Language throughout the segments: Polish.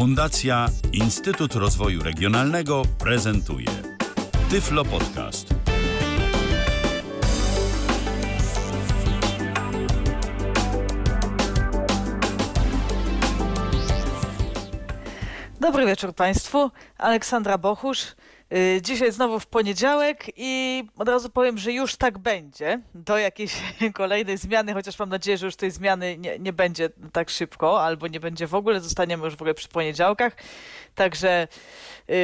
Fundacja Instytut Rozwoju Regionalnego prezentuje Tyflo Podcast. Dobry wieczór Państwu. Aleksandra Bochusz. Y, Dzisiaj znowu w poniedziałek i od razu powiem, że już tak będzie. Do jakiejś kolejnej zmiany, chociaż mam nadzieję, że już tej zmiany nie, nie będzie tak szybko, albo nie będzie w ogóle. Zostaniemy już w ogóle przy poniedziałkach. Także yy,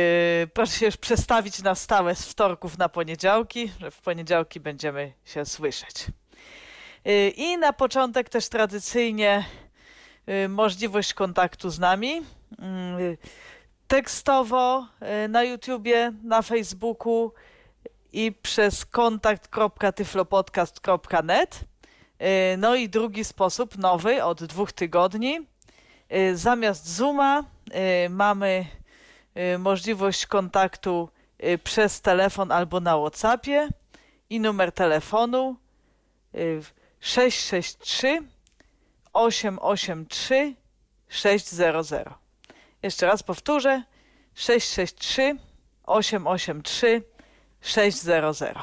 proszę się już przestawić na stałe z wtorków na poniedziałki, że w poniedziałki będziemy się słyszeć. Yy, I na początek też tradycyjnie yy, możliwość kontaktu z nami. Yy, tekstowo y, na YouTubie, na Facebooku i przez kontakt.tyflopodcast.net. Y, No i drugi sposób, nowy, od dwóch tygodni. Y, Zamiast Zooma mamy możliwość kontaktu przez telefon albo na WhatsAppie i numer telefonu y, 663 883 600. Jeszcze raz powtórzę. 663 883 600.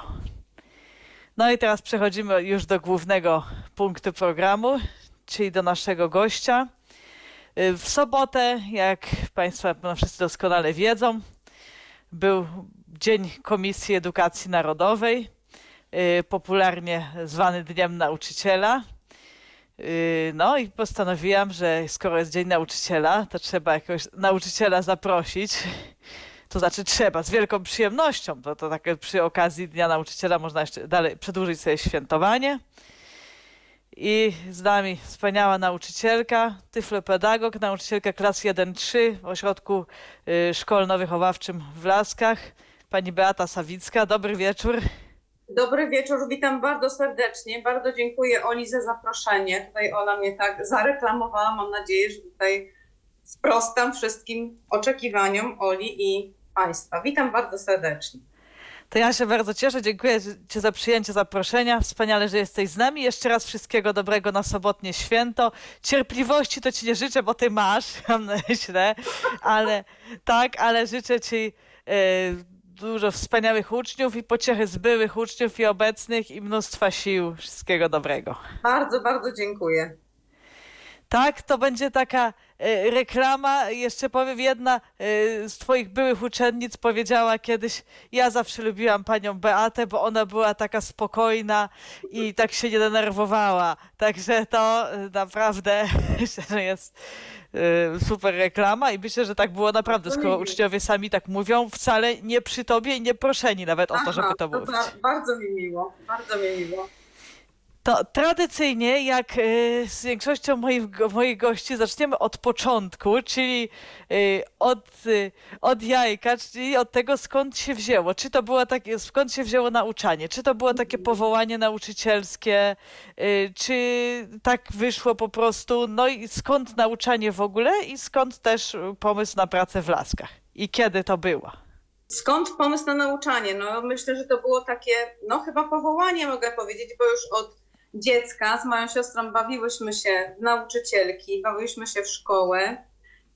No i teraz przechodzimy już do głównego punktu programu, czyli do naszego gościa. W sobotę, jak Państwo wszyscy doskonale wiedzą, był Dzień Komisji Edukacji Narodowej, y, popularnie zwany Dniem Nauczyciela. Yy, No i postanowiłam, że skoro jest Dzień Nauczyciela, to trzeba jakiegoś nauczyciela zaprosić. To znaczy trzeba, z wielką przyjemnością. To, to takie przy okazji Dnia Nauczyciela można jeszcze dalej przedłużyć sobie świętowanie. I z nami wspaniała nauczycielka, tyflopedagog, nauczycielka klas 1-3 w ośrodku y, szkolno-wychowawczym w Laskach, pani Beata Sawicka. Dobry wieczór. Dobry wieczór, witam bardzo serdecznie. Bardzo dziękuję Oli za zaproszenie. Tutaj Ola mnie tak zareklamowała. Mam nadzieję, że tutaj sprostam wszystkim oczekiwaniom Oli i Państwa. Witam bardzo serdecznie. To ja się bardzo cieszę, dziękuję Ci za przyjęcie zaproszenia. Wspaniale, że jesteś z nami. Jeszcze raz wszystkiego dobrego na sobotnie święto. Cierpliwości to Ci nie życzę, bo Ty masz, myślę, ale tak, ale życzę Ci e, dużo wspaniałych uczniów i pociechy z byłych uczniów i obecnych i mnóstwa sił. Wszystkiego dobrego. Bardzo, bardzo dziękuję. Tak, to będzie taka e, reklama. Jeszcze powiem, jedna e, z Twoich byłych uczennic powiedziała kiedyś, ja zawsze lubiłam panią Beatę, bo ona była taka spokojna i tak się nie denerwowała. Także to e, naprawdę że jest super reklama i myślę, że tak było naprawdę, skoro uczniowie sami tak mówią, wcale nie przy Tobie i nie proszeni nawet o to, żeby to mówić. ba- bardzo mi miło, bardzo mi miło. To tradycyjnie, jak e, z większością moich, moich gości, zaczniemy od początku, czyli e, od, e, od jajka, czyli od tego, skąd się wzięło. Czy to było takie, skąd się wzięło nauczanie? Czy to było takie powołanie nauczycielskie? Czy tak wyszło po prostu? No i skąd nauczanie w ogóle i skąd też pomysł na pracę w Laskach? I kiedy to było? Skąd pomysł na nauczanie? No myślę, że to było takie, no chyba powołanie mogę powiedzieć, bo już od dziecka z moją siostrą bawiłyśmy się w nauczycielki, bawiłyśmy się w szkołę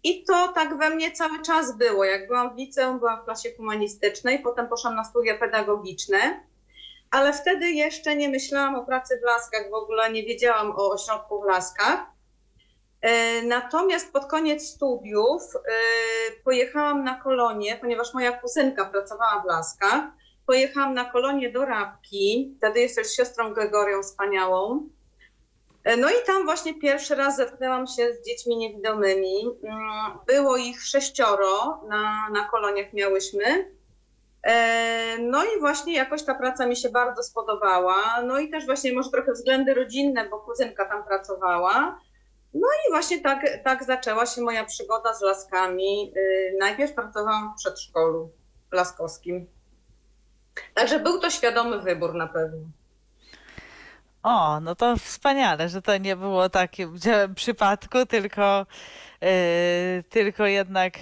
i to tak we mnie cały czas było. Jak byłam w liceum, byłam w klasie humanistycznej, potem poszłam na studia pedagogiczne, ale wtedy jeszcze nie myślałam o pracy w Laskach, w ogóle nie wiedziałam o ośrodku w Laskach. E, Natomiast pod koniec studiów e, pojechałam na kolonię, ponieważ moja kuzynka pracowała w Laskach. Pojechałam na kolonię do Rabki, wtedy jesteś siostrą Gregorią wspaniałą. E, No i tam właśnie pierwszy raz zetknęłam się z dziećmi niewidomymi. Mm, Było ich sześcioro, na, na koloniach miałyśmy. E, No i właśnie jakoś ta praca mi się bardzo spodobała. No i też właśnie może trochę względy rodzinne, bo kuzynka tam pracowała. No i właśnie tak, tak zaczęła się moja przygoda z laskami. Yy, Najpierw pracowałam w przedszkolu laskowskim. Także był to świadomy wybór na pewno. O, no to wspaniale, że to nie było takim dziełem przypadku, tylko, e, tylko jednak e,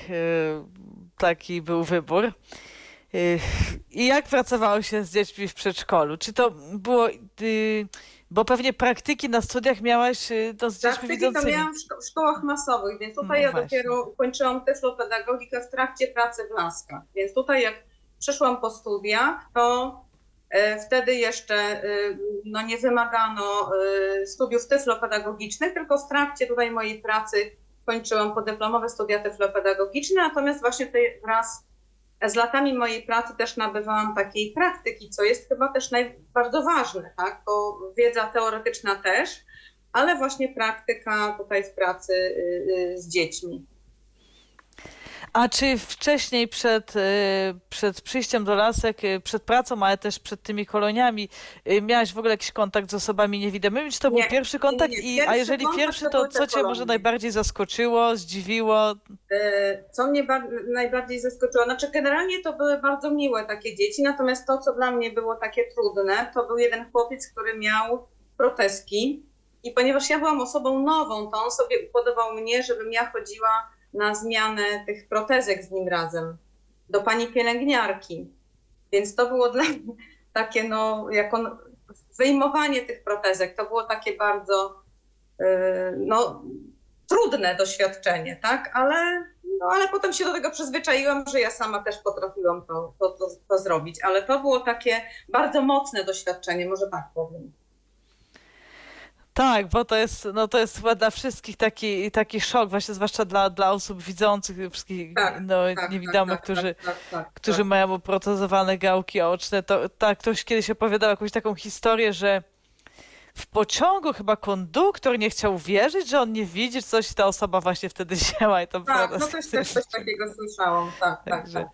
taki był wybór. E, I jak pracowało się z dziećmi w przedszkolu? Czy to było, Bo pewnie praktyki na studiach miałaś to z dziećmi Praktyki to widzącymi. miałam w, szko- w szkołach masowych, więc tutaj No ja właśnie. dopiero kończyłam tyflopedagogikę w trakcie pracy w Laskach. Więc tutaj jak przyszłam po studiach, to e, wtedy jeszcze e, no, nie wymagano e, studiów tyflopedagogicznych, tylko w trakcie tutaj mojej pracy kończyłam podyplomowe studia tyflopedagogiczne, natomiast właśnie tutaj wraz z latami mojej pracy też nabywałam takiej praktyki, co jest chyba też naj, bardzo ważne, tak? bo wiedza teoretyczna też, ale właśnie praktyka tutaj w pracy y, y, z dziećmi. A czy wcześniej, przed, y, przed przyjściem do lasek, y, przed pracą, ale też przed tymi koloniami, y, miałaś w ogóle jakiś kontakt z osobami niewidomymi? Czy to był Nie, pierwszy kontakt? nie, I, a pierwszy jeżeli pierwszy, to co cię może najbardziej zaskoczyło, zdziwiło? Y, Co mnie bar- najbardziej zaskoczyło, znaczy generalnie to były bardzo miłe takie dzieci, natomiast to, co dla mnie było takie trudne, to był jeden chłopiec, który miał proteski i ponieważ ja byłam osobą nową, to on sobie upodobał mnie, żebym ja chodziła na zmianę tych protezek z nim razem do pani pielęgniarki. Więc to było dla mnie takie, no, jak on, wyjmowanie tych protezek, to było takie bardzo, yy, no, trudne doświadczenie, tak? Ale, no, ale potem się do tego przyzwyczaiłam, że ja sama też potrafiłam to, to, to, to zrobić. Ale to było takie bardzo mocne doświadczenie, może tak powiem. Tak, bo to jest, no to jest chyba dla wszystkich taki, taki szok, właśnie zwłaszcza dla, dla osób widzących, wszystkich Tak, no, Tak, niewidomych, tak, którzy, tak, tak, tak, którzy tak. mają oprotezowane gałki oczne. To tak, ktoś kiedyś opowiadał jakąś taką historię, że w pociągu chyba konduktor nie chciał wierzyć, że on nie widzi, coś ta osoba właśnie wtedy wzięła i to Tak, no też, też coś takiego słyszałam. Tak, tak, Także- tak.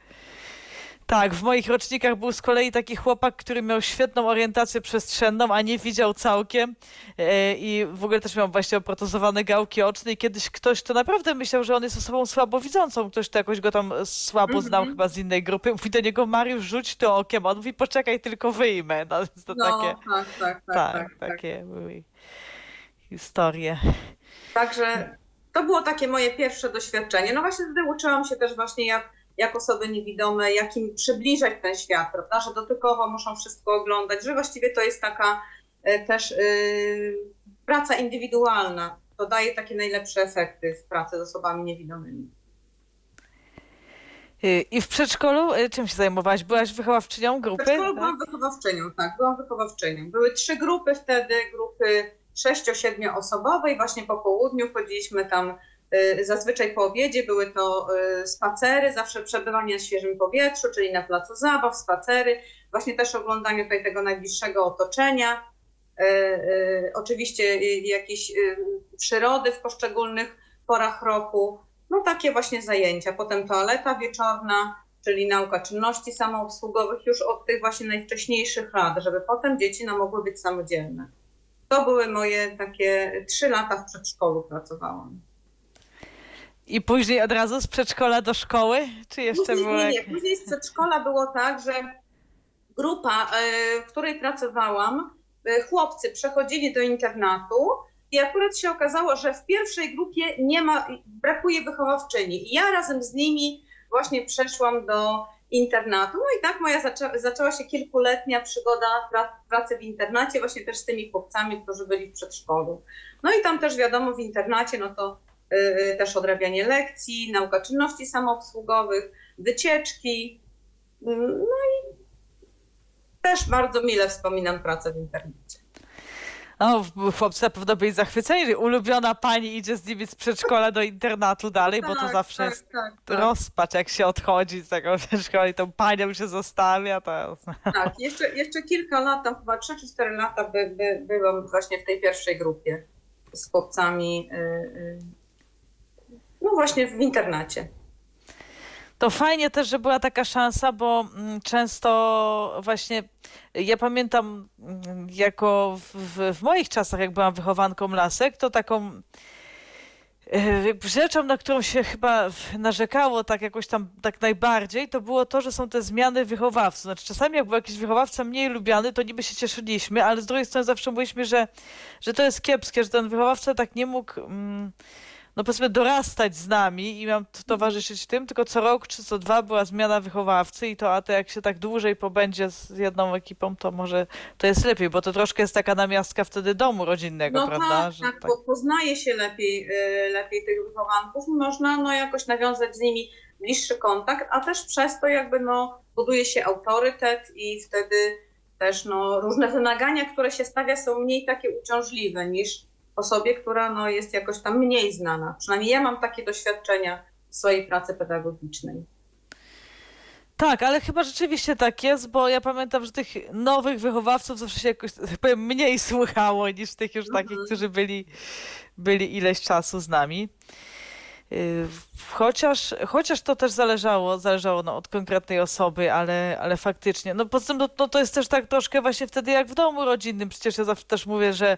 Tak, w moich rocznikach był z kolei taki chłopak, który miał świetną orientację przestrzenną, a nie widział całkiem e, i w ogóle też miał właśnie oprotezowane gałki oczne i kiedyś ktoś to naprawdę myślał, że on jest osobą słabowidzącą, ktoś to jakoś go tam słabo znał chyba z innej grupy, mówi do niego Mariusz rzuć to okiem, on mówi poczekaj tylko wyjmę, no to No, takie, tak, tak, tak, tak, tak, tak. takie były historie. Także to było takie moje pierwsze doświadczenie. No właśnie wtedy uczyłam się też właśnie jak, jak osoby niewidome, jak im przybliżać ten świat, prawda, że dotykowo muszą wszystko oglądać, że właściwie to jest taka e, też y, praca indywidualna. To daje takie najlepsze efekty w pracy z osobami niewidomymi. Y, I w przedszkolu czym się zajmowałaś? Byłaś wychowawczynią W grupy? przedszkolu tak? byłam wychowawczynią, tak, byłam wychowawczynią. Były trzy grupy wtedy, grupy sześcio-siedmiu osobowe i właśnie po południu chodziliśmy tam zazwyczaj po obiedzie, były to y, spacery, zawsze przebywanie na świeżym powietrzu, czyli na placu zabaw, spacery, właśnie też oglądanie tutaj tego najbliższego otoczenia, y, y, oczywiście y, jakieś y, przyrody w poszczególnych porach roku, no takie właśnie zajęcia. Potem toaleta wieczorna, czyli nauka czynności samoobsługowych już od tych właśnie najwcześniejszych lat, żeby potem dzieci no, mogły być samodzielne. To były moje takie trzy lata w przedszkolu pracowałam. I później od razu z przedszkola do szkoły? Czy jeszcze Później, było nie, nie, później z przedszkola było tak, że grupa, e, w której pracowałam, e, chłopcy przechodzili do internatu i akurat się okazało, że w pierwszej grupie nie ma, brakuje wychowawczyni. I ja razem z nimi właśnie przeszłam do internatu. No i tak moja zaczę, zaczęła się kilkuletnia przygoda pra, pracy w internacie, właśnie też z tymi chłopcami, którzy byli w przedszkolu. No i tam też wiadomo, w internacie, no to też odrabianie lekcji, nauka czynności samoobsługowych, wycieczki. Mm, No i też bardzo mile wspominam pracę w internecie. O, chłopcy na pewno byli zachwyceni, że ulubiona pani idzie z nimi z przedszkola do internatu dalej, bo to Tak, zawsze tak, jest tak, tak, rozpacz, jak się odchodzi z tego przedszkola i tą panią się zostawia, to... tak. Jeszcze, jeszcze kilka lat, tam chyba 3 czy 4 lata by, by, byłam właśnie w tej pierwszej grupie z chłopcami. No właśnie w internacie. To fajnie też, że była taka szansa, bo mm, często właśnie ja pamiętam mm, jako w, w, w moich czasach, jak byłam wychowanką lasek, to taką e, rzeczą, na którą się chyba narzekało tak jakoś tam tak najbardziej, to było to, że są te zmiany wychowawców. Znaczy czasami jak był jakiś wychowawca mniej lubiany, to niby się cieszyliśmy, ale z drugiej strony zawsze mówiliśmy, że, że to jest kiepskie, że ten wychowawca tak nie mógł... Mm, no powiedzmy, dorastać z nami i mam t- towarzyszyć tym, tylko co rok czy co dwa była zmiana wychowawcy i to, a to jak się tak dłużej pobędzie z jedną ekipą, to może to jest lepiej, bo to troszkę jest taka namiastka wtedy domu rodzinnego, No prawda? tak, Że tak, bo poznaje się lepiej, y, lepiej tych wychowanków i można no, jakoś nawiązać z nimi bliższy kontakt, a też przez to jakby no, buduje się autorytet i wtedy też no, różne wymagania, które się stawia są mniej takie uciążliwe niż osobie, która no, jest jakoś tam mniej znana. Przynajmniej ja mam takie doświadczenia w swojej pracy pedagogicznej. Tak, ale chyba rzeczywiście tak jest, bo ja pamiętam, że tych nowych wychowawców zawsze się jakoś, tak powiem, mniej słuchało niż tych już takich, Mhm. którzy byli, byli ileś czasu z nami. Yy, Chociaż, chociaż to też zależało, zależało no, od konkretnej osoby, ale, ale faktycznie. No poza tym no, no, to jest też tak troszkę właśnie wtedy jak w domu rodzinnym. Przecież ja zawsze też mówię, że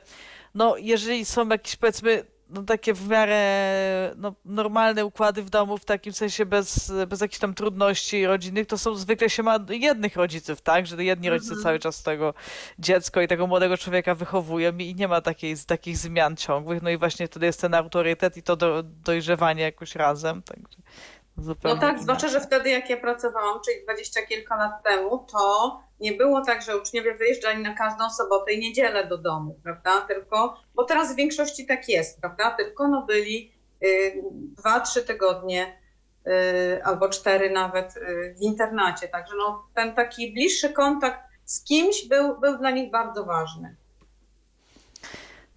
no, jeżeli są jakieś powiedzmy no, takie w miarę no, normalne układy w domu, w takim sensie bez, bez jakichś tam trudności rodzinnych, to są zwykle się ma jednych rodziców, tak? Że jedni rodzice Mhm. cały czas tego dziecko i tego młodego człowieka wychowują i nie ma takiej, takich zmian ciągłych. No i właśnie wtedy jest ten autorytet i to do, dojrzewanie jakoś razem. Także zupełnie No tak, inaczej. zwłaszcza, że wtedy jak ja pracowałam, czyli dwadzieścia kilka lat temu, to nie było tak, że uczniowie wyjeżdżali na każdą sobotę i niedzielę do domu, prawda? Tylko, bo teraz w większości tak jest, prawda? Tylko no byli y, dwa, trzy tygodnie y, albo cztery nawet y, w internacie. Także no, ten taki bliższy kontakt z kimś był, był dla nich bardzo ważny.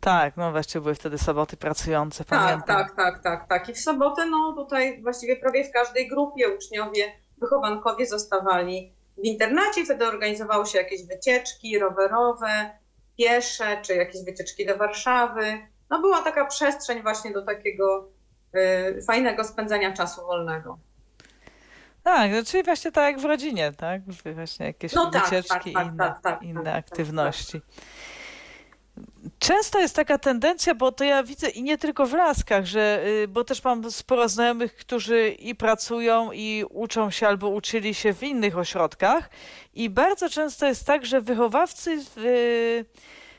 Tak, no wreszcie były wtedy soboty pracujące, Tak, pamiętam. tak, tak, tak, tak. I w sobotę, no tutaj właściwie prawie w każdej grupie uczniowie, wychowankowie zostawali w internacie. Wtedy organizowało się jakieś wycieczki rowerowe, piesze, czy jakieś wycieczki do Warszawy. No była taka przestrzeń właśnie do takiego y, fajnego spędzania czasu wolnego. Tak, no, czyli właśnie tak jak w rodzinie, tak? Właśnie jakieś No tak, wycieczki tak, i tak, inne, tak, tak, inne tak, aktywności. Często jest taka tendencja, bo to ja widzę i nie tylko w Laskach, że, y, bo też mam sporo znajomych, którzy i pracują, i uczą się albo uczyli się w innych ośrodkach. I bardzo często jest tak, że wychowawcy w, y,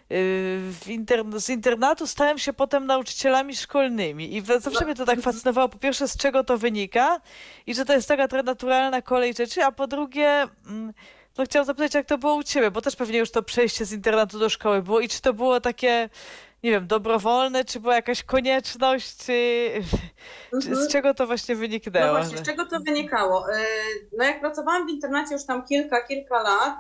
w intern- z internatu stają się potem nauczycielami szkolnymi. I zawsze mnie to tak fascynowało, po pierwsze, z czego to wynika i że to jest taka naturalna kolej rzeczy, a po drugie, mm, no chciałam zapytać, jak to było u ciebie, bo też pewnie już to przejście z internatu do szkoły było i czy to było takie, nie wiem, dobrowolne, czy była jakaś konieczność, czy, czy z czego to właśnie wyniknęło? No właśnie, z czego to wynikało? Y, No jak pracowałam w internacie już tam kilka, kilka lat,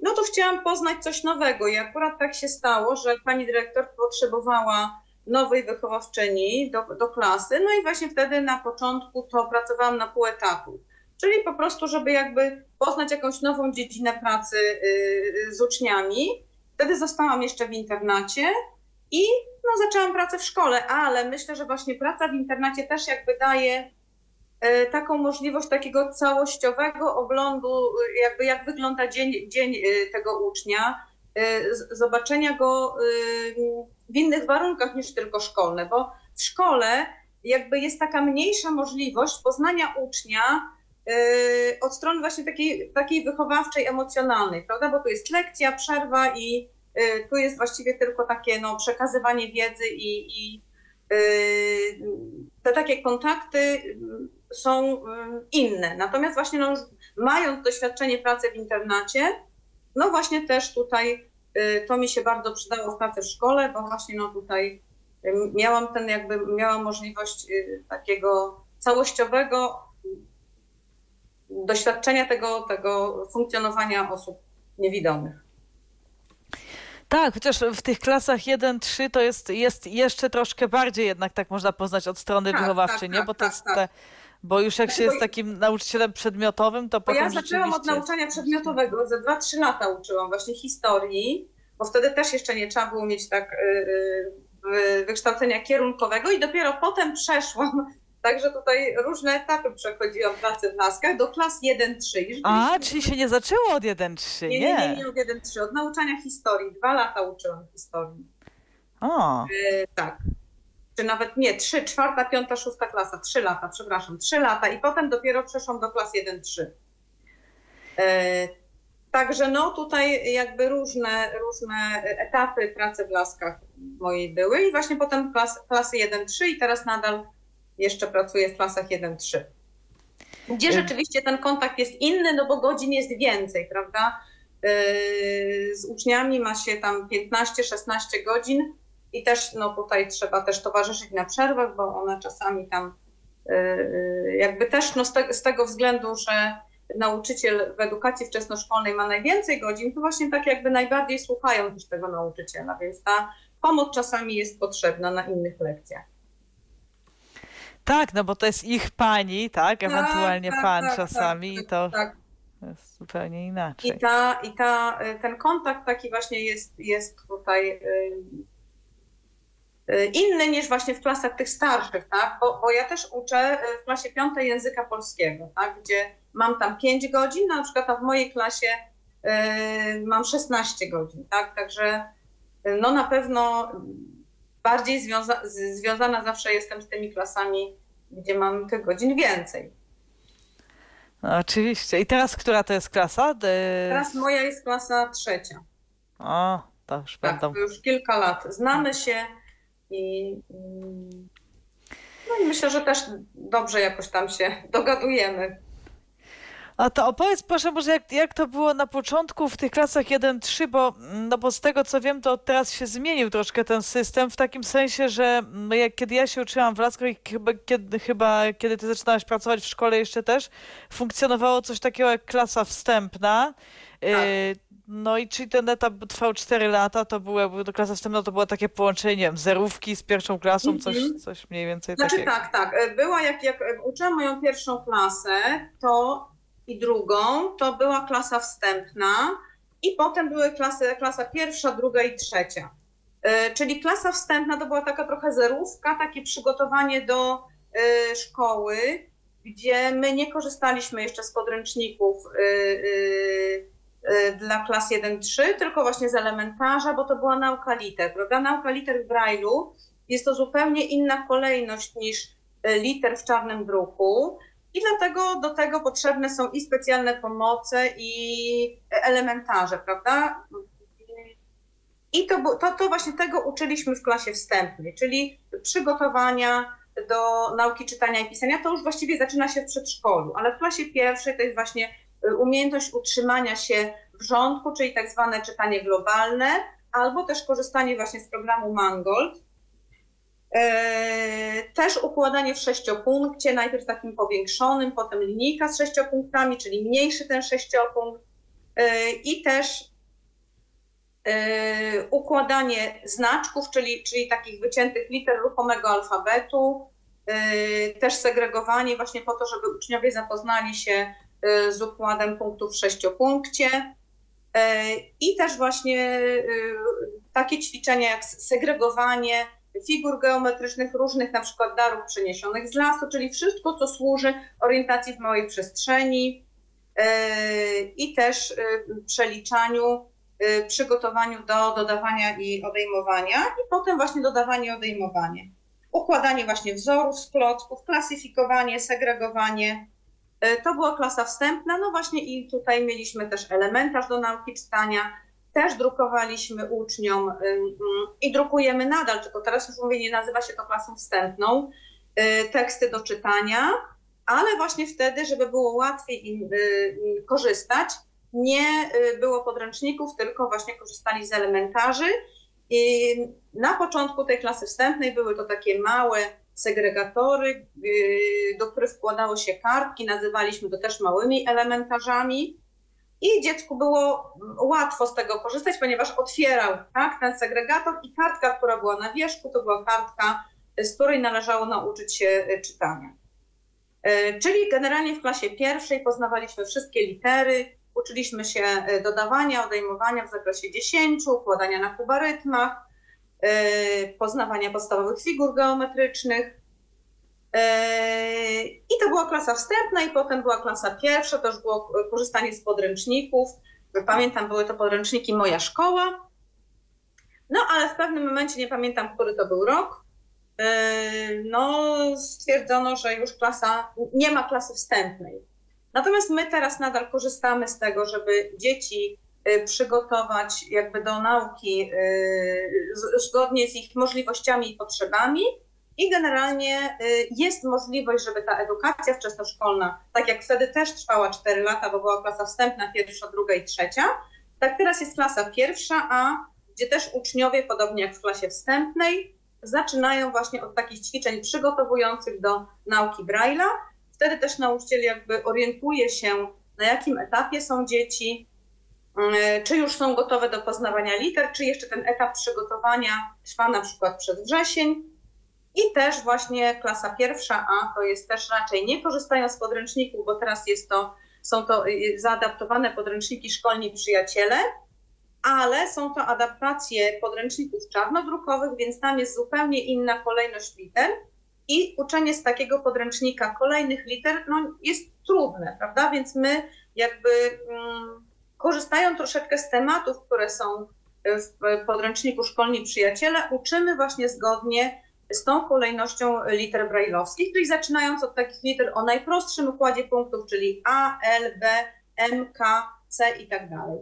no to chciałam poznać coś nowego i akurat tak się stało, że pani dyrektor potrzebowała nowej wychowawczyni do, do klasy, no i właśnie wtedy na początku to pracowałam na pół etatu. Czyli po prostu, żeby jakby poznać jakąś nową dziedzinę pracy y, z uczniami. Wtedy zostałam jeszcze w internacie i no, zaczęłam pracę w szkole, ale myślę, że właśnie praca w internacie też jakby daje e, taką możliwość takiego całościowego oglądu, e, jakby jak wygląda dzień, dzień tego ucznia, zobaczenia go w innych warunkach niż tylko szkolne, bo w szkole jakby jest taka mniejsza możliwość poznania ucznia od strony właśnie takiej, takiej wychowawczej, emocjonalnej, prawda? Bo tu jest lekcja, przerwa i e, tu jest właściwie tylko takie no, przekazywanie wiedzy i, i e, te takie kontakty są inne. Natomiast właśnie no, mając doświadczenie pracy w internacie, no właśnie też tutaj y, to mi się bardzo przydało w pracy w szkole, bo właśnie no tutaj y, miałam ten jakby, miałam możliwość y, takiego całościowego doświadczenia tego, tego funkcjonowania osób niewidomych. Tak, chociaż w tych klasach 1-3 to jest, jest jeszcze troszkę bardziej jednak tak można poznać od strony Tak, wychowawczej, tak, nie? tak, Bo to tak, jest tak. te, bo już jak się Dlatego- jest takim nauczycielem przedmiotowym, to potem ja zaczęłam od nauczania przedmiotowego, za 2-3 lata uczyłam właśnie historii, bo wtedy też jeszcze nie trzeba było mieć tak y, y, wykształcenia kierunkowego i dopiero potem przeszłam, także tutaj różne etapy przechodziłam pracy w laskach do klas 1-3. Już A, czyli się nie zaczęło od 1-3, nie, nie, nie, nie od 1-3, od nauczania historii. Dwa lata uczyłam historii. O, Y, tak. Czy nawet nie, trzy, czwarta, piąta, szósta klasa, trzy lata, przepraszam, trzy lata i potem dopiero przeszłam do klas 1-3. E, Także no tutaj jakby różne, różne etapy pracy w laskach mojej były i właśnie potem klas, klasy 1-3 i teraz nadal jeszcze pracuję w klasach 1-3. Gdzie rzeczywiście ten kontakt jest inny, no bo godzin jest więcej, prawda? Yy, Z uczniami ma się tam 15-16 godzin i też no tutaj trzeba też towarzyszyć na przerwach, bo one czasami tam yy, jakby też no z, te, z tego względu, że nauczyciel w edukacji wczesnoszkolnej ma najwięcej godzin, to właśnie tak jakby najbardziej słuchają też tego nauczyciela, więc ta pomoc czasami jest potrzebna na innych lekcjach. Tak, no bo to jest ich pani, tak? Ewentualnie tak, pan tak, czasami tak, i to Tak. jest zupełnie I inaczej. ta, i ta, y, ten kontakt taki właśnie jest, jest tutaj y, y, inny niż właśnie w klasach tych starszych, tak? Bo, bo ja też uczę w klasie piątej języka polskiego, tak? Gdzie mam tam 5 godzin, na przykład a w mojej klasie mam 16 godzin, tak? Także no na pewno bardziej związa- związana zawsze jestem z tymi klasami, gdzie mam tych godzin więcej. No, oczywiście. I teraz która to jest klasa? De- Teraz moja jest klasa trzecia. O, to już Tak, będą. już kilka lat. Znamy się i, i- no i myślę, że też dobrze jakoś tam się dogadujemy. A to opowiedz proszę może jak, jak to było na początku w tych klasach 1-3, bo, no bo z tego co wiem, to teraz się zmienił troszkę ten system w takim sensie, że no jak, kiedy ja się uczyłam w Laskach i chyba kiedy, chyba kiedy ty zaczynałaś pracować w szkole jeszcze też, funkcjonowało coś takiego jak klasa wstępna. Y, No i czyli ten etap trwał 4 lata, to była, to klasa wstępna, to było takie połączenie, nie wiem, zerówki z pierwszą klasą, coś, Mhm. coś mniej więcej Znaczy takiego. tak, tak. Była jak, jak uczyłam moją pierwszą klasę, to i drugą, to była klasa wstępna i potem były klasy, klasa pierwsza, druga i trzecia. E, Czyli klasa wstępna to była taka trochę zerówka, takie przygotowanie do e, szkoły, gdzie my nie korzystaliśmy jeszcze z podręczników e, dla klas 1-3, tylko właśnie z elementarza, bo to była nauka liter, prawda? Nauka liter w Braille'u jest to zupełnie inna kolejność niż liter w czarnym druku. I dlatego do tego potrzebne są i specjalne pomoce, i elementarze, prawda? I to, to, to właśnie tego uczyliśmy w klasie wstępnej, czyli przygotowania do nauki czytania i pisania. To już właściwie zaczyna się w przedszkolu, ale w klasie pierwszej to jest właśnie y, umiejętność utrzymania się w rządku, czyli tak zwane czytanie globalne, albo też korzystanie właśnie z programu Mangold. E, Też układanie w sześciopunkcie, najpierw takim powiększonym, potem linijka z sześciopunktami, czyli mniejszy ten sześciopunkt E, i też e, układanie znaczków, czyli, czyli takich wyciętych liter ruchomego alfabetu, też segregowanie właśnie po to, żeby uczniowie zapoznali się z układem punktów w sześciopunkcie. I też właśnie takie ćwiczenia jak segregowanie figur geometrycznych różnych na przykład darów przyniesionych z lasu, czyli wszystko, co służy orientacji w małej przestrzeni e, i też e, przeliczaniu, e, przygotowaniu do dodawania i odejmowania i potem właśnie dodawanie i odejmowanie. Układanie właśnie wzorów z klocków, klasyfikowanie, segregowanie. To była klasa wstępna, no właśnie i tutaj mieliśmy też elementarz do nauki czytania, też drukowaliśmy uczniom i drukujemy nadal, tylko teraz już mówię, nie nazywa się to klasą wstępną, y, teksty do czytania, ale właśnie wtedy, żeby było łatwiej im y, korzystać, nie y, było podręczników, tylko właśnie korzystali z elementarzy. I na początku tej klasy wstępnej były to takie małe segregatory, do których wkładało się kartki, nazywaliśmy to też małymi elementarzami. I dziecku było łatwo z tego korzystać, ponieważ otwierał tak, ten segregator i kartka, która była na wierzchu, to była kartka, z której należało nauczyć się e, czytania. E, Czyli generalnie w klasie pierwszej poznawaliśmy wszystkie litery, uczyliśmy się e, dodawania, odejmowania w zakresie 10, układania na kubarytmach, poznawania podstawowych figur geometrycznych. E, I to była klasa wstępna, i potem była klasa pierwsza, to już było korzystanie z podręczników. Pamiętam, były to podręczniki Moja Szkoła. No, ale w pewnym momencie, nie pamiętam, który to był rok, e, no, stwierdzono, że już klasa, nie ma klasy wstępnej. Natomiast my teraz nadal korzystamy z tego, żeby dzieci y, przygotować jakby do nauki zgodnie z ich możliwościami i potrzebami. I generalnie jest możliwość, żeby ta edukacja wczesnoszkolna, tak jak wtedy też trwała 4 lata, bo była klasa wstępna, pierwsza, druga i trzecia, tak teraz jest klasa pierwsza, a gdzie też uczniowie, podobnie jak w klasie wstępnej, zaczynają właśnie od takich ćwiczeń przygotowujących do nauki Braille'a. Wtedy też nauczyciel jakby orientuje się, na jakim etapie są dzieci, mm, czy już są gotowe do poznawania liter, czy jeszcze ten etap przygotowania trwa na przykład przez wrzesień. I też właśnie klasa pierwsza A to jest też raczej nie korzystają z podręczników, bo teraz jest to, są to y, zaadaptowane podręczniki szkolni przyjaciele, ale są to adaptacje podręczników czarnodrukowych, więc tam jest zupełnie inna kolejność liter i uczenie z takiego podręcznika kolejnych liter no, jest trudne, prawda? Więc my jakby mm, korzystają troszeczkę z tematów, które są w podręczniku Szkolni Przyjaciele, uczymy właśnie zgodnie z tą kolejnością liter brajlowskich, czyli zaczynając od takich liter o najprostszym układzie punktów, czyli A, L, B, M, K, C i tak dalej.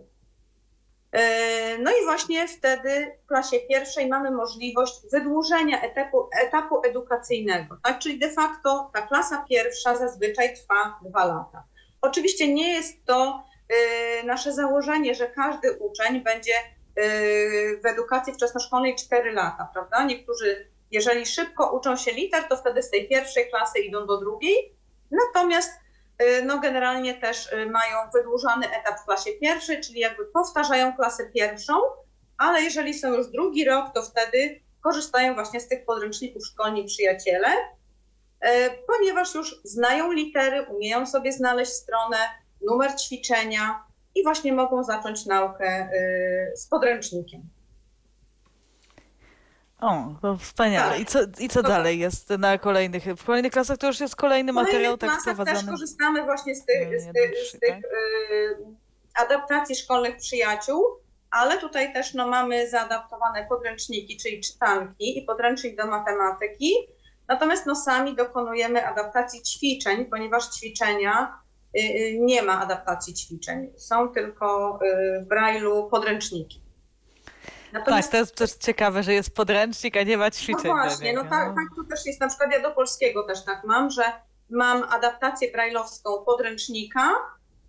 E, no i właśnie wtedy w klasie pierwszej mamy możliwość wydłużenia etapu, etapu edukacyjnego. Tak? Czyli de facto ta klasa pierwsza zazwyczaj trwa dwa lata. Oczywiście nie jest to e, nasze założenie, że każdy uczeń będzie e, w edukacji wczesnoszkolnej 4 lata, prawda? Niektórzy, jeżeli szybko uczą się liter, to wtedy z tej pierwszej klasy idą do drugiej. Natomiast Y, no generalnie też y, mają wydłużony etap w klasie pierwszej, czyli jakby powtarzają klasę pierwszą, ale jeżeli są już drugi rok, to wtedy korzystają właśnie z tych podręczników szkolni przyjaciele, y, ponieważ już znają litery, umieją sobie znaleźć stronę, numer ćwiczenia i właśnie mogą zacząć naukę z podręcznikiem. O, to wspaniale. Tak. I co, i co dalej jest na kolejnych, w kolejnych klasach to już jest kolejny materiał tak prowadzony? też korzystamy właśnie z tych, z tych, z tych y, adaptacji szkolnych przyjaciół, ale tutaj też no, mamy zaadaptowane podręczniki, czyli czytanki i podręcznik do matematyki. Natomiast no, sami dokonujemy adaptacji ćwiczeń, ponieważ ćwiczenia y, y, nie ma adaptacji ćwiczeń. Są tylko w Braille'u podręczniki. Natomiast... Tak, to jest też ciekawe, że jest podręcznik, a nie ma ćwiczeń. No właśnie, no tak, tak tu też jest, na przykład ja do polskiego też tak mam, że mam adaptację brajlowską podręcznika,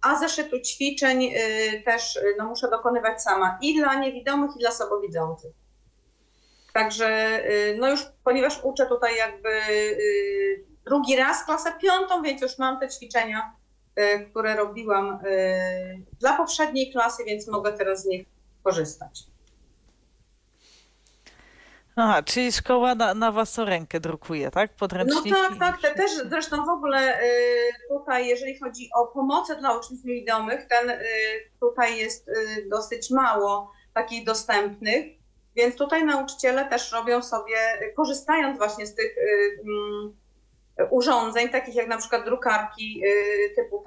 a zeszytu ćwiczeń y, też y, no, muszę dokonywać sama i dla niewidomych, i dla słabowidzących. Także y, no już, ponieważ uczę tutaj jakby y, drugi raz klasę piątą, więc już mam te ćwiczenia, które robiłam dla poprzedniej klasy, więc mogę teraz z nich korzystać. Aha, czyli szkoła na, na własną rękę drukuje, tak? Podręczniki? No tak, tak. Te też zresztą w ogóle y, tutaj, jeżeli chodzi o pomocy dla uczniów niewidomych, ten y, tutaj jest y, dosyć mało takich dostępnych, więc tutaj nauczyciele też robią sobie, korzystając właśnie z tych mm, urządzeń, takich jak na przykład drukarki typu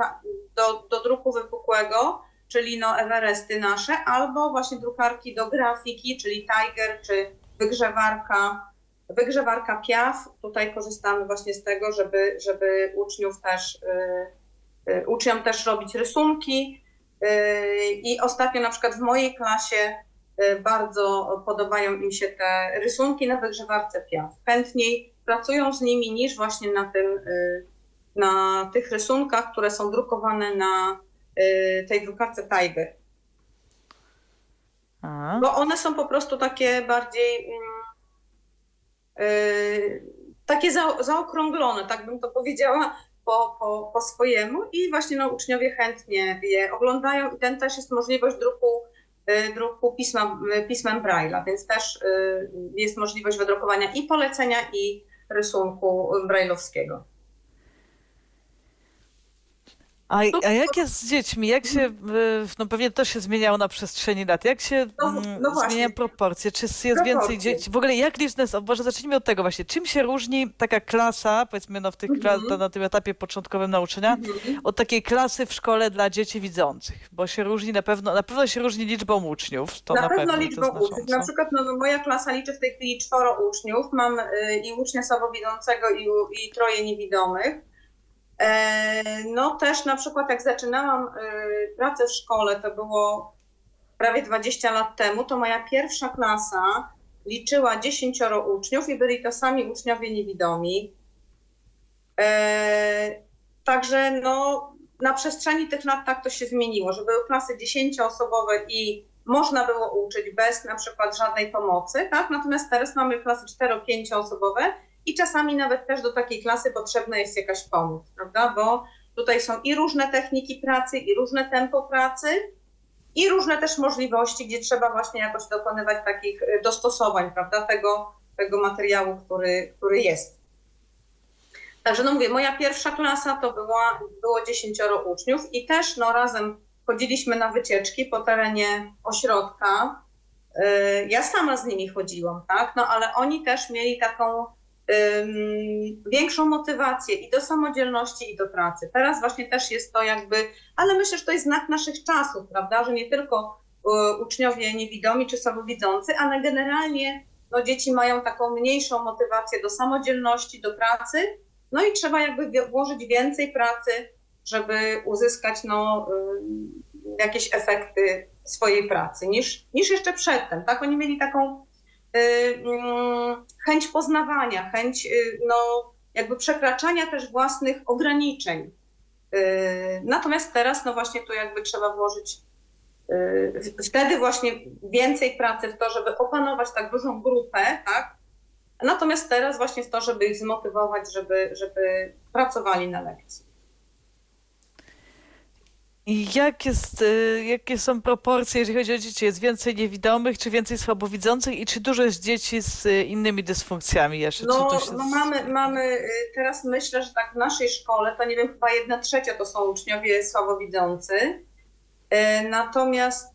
do, do druku wypukłego, czyli no Everesty nasze, albo właśnie drukarki do grafiki, czyli Tiger czy wygrzewarka, wygrzewarka Piaf. Tutaj korzystamy właśnie z tego, żeby, żeby uczniów też, y, y, uczniom też robić rysunki. Y, I ostatnio na przykład w mojej klasie bardzo podobają im się te rysunki na wygrzewarce Piaf. Chętniej pracują z nimi niż właśnie na tym, na tych rysunkach, które są drukowane na tej drukarce Tiger. A. Bo one są po prostu takie bardziej yy, takie za, zaokrąglone, tak bym to powiedziała po, po, po swojemu i właśnie no, uczniowie chętnie je oglądają i ten też jest możliwość druku, yy, druku pisma, yy, pismem Braille'a, więc też yy, jest możliwość wydrukowania i polecenia i rysunku brajlowskiego. A, a jak jest z dziećmi? Jak się, no pewnie to się zmieniało na przestrzeni lat, jak się no, mm, no zmieniają proporcje? Czy jest proporcje. więcej dzieci? W ogóle jak liczne są, może zacznijmy od tego właśnie, czym się różni taka klasa, powiedzmy no w tych klas, mhm. na tym etapie początkowym nauczania, mhm. od takiej klasy w szkole dla dzieci widzących? Bo się różni na pewno, na pewno się różni liczbą uczniów. To na, na pewno, pewno liczbą uczniów. Na przykład no, no, moja klasa liczy w tej chwili czworo uczniów, mam y, i ucznia słabowidzącego i, i troje niewidomych. E, no też na przykład jak zaczynałam e, pracę w szkole, to było prawie 20 lat temu, to moja pierwsza klasa liczyła 10 uczniów i byli to sami uczniowie niewidomi. E, także no, na przestrzeni tych lat tak to się zmieniło, że były klasy 10-osobowe i można było uczyć bez na przykład żadnej pomocy, tak? Natomiast teraz mamy klasy 4-5 osobowe i czasami nawet też do takiej klasy potrzebna jest jakaś pomoc, prawda? Bo tutaj są i różne techniki pracy, i różne tempo pracy, i różne też możliwości, gdzie trzeba właśnie jakoś dokonywać takich y, dostosowań, prawda, tego, tego materiału, który, który jest. Także no mówię, moja pierwsza klasa to była, było dziesięcioro uczniów i też no razem chodziliśmy na wycieczki po terenie ośrodka. Y, ja sama z nimi chodziłam, tak, no ale oni też mieli taką większą motywację i do samodzielności, i do pracy. Teraz właśnie też jest to jakby, ale myślę, że to jest znak naszych czasów, prawda, że nie tylko e, uczniowie niewidomi czy słabowidzący, ale generalnie no, dzieci mają taką mniejszą motywację do samodzielności, do pracy, no i trzeba jakby włożyć więcej pracy, żeby uzyskać no, jakieś efekty swojej pracy niż, niż jeszcze przedtem, tak? Oni mieli taką Y, chęć poznawania, chęć y, no, jakby przekraczania też własnych ograniczeń. Y, natomiast teraz no właśnie tu jakby trzeba włożyć wtedy właśnie więcej pracy w to, żeby opanować tak dużą grupę, tak? Natomiast teraz właśnie w to, żeby ich zmotywować, żeby, żeby pracowali na lekcji. I jak jest, y, jakie są proporcje, jeżeli chodzi o dzieci? Jest więcej niewidomych, czy więcej słabowidzących i czy dużo jest dzieci z y, innymi dysfunkcjami jeszcze? No, się... no mamy, mamy, y, teraz myślę, że tak w naszej szkole, to nie wiem, chyba jedna trzecia to są uczniowie słabowidzący. Natomiast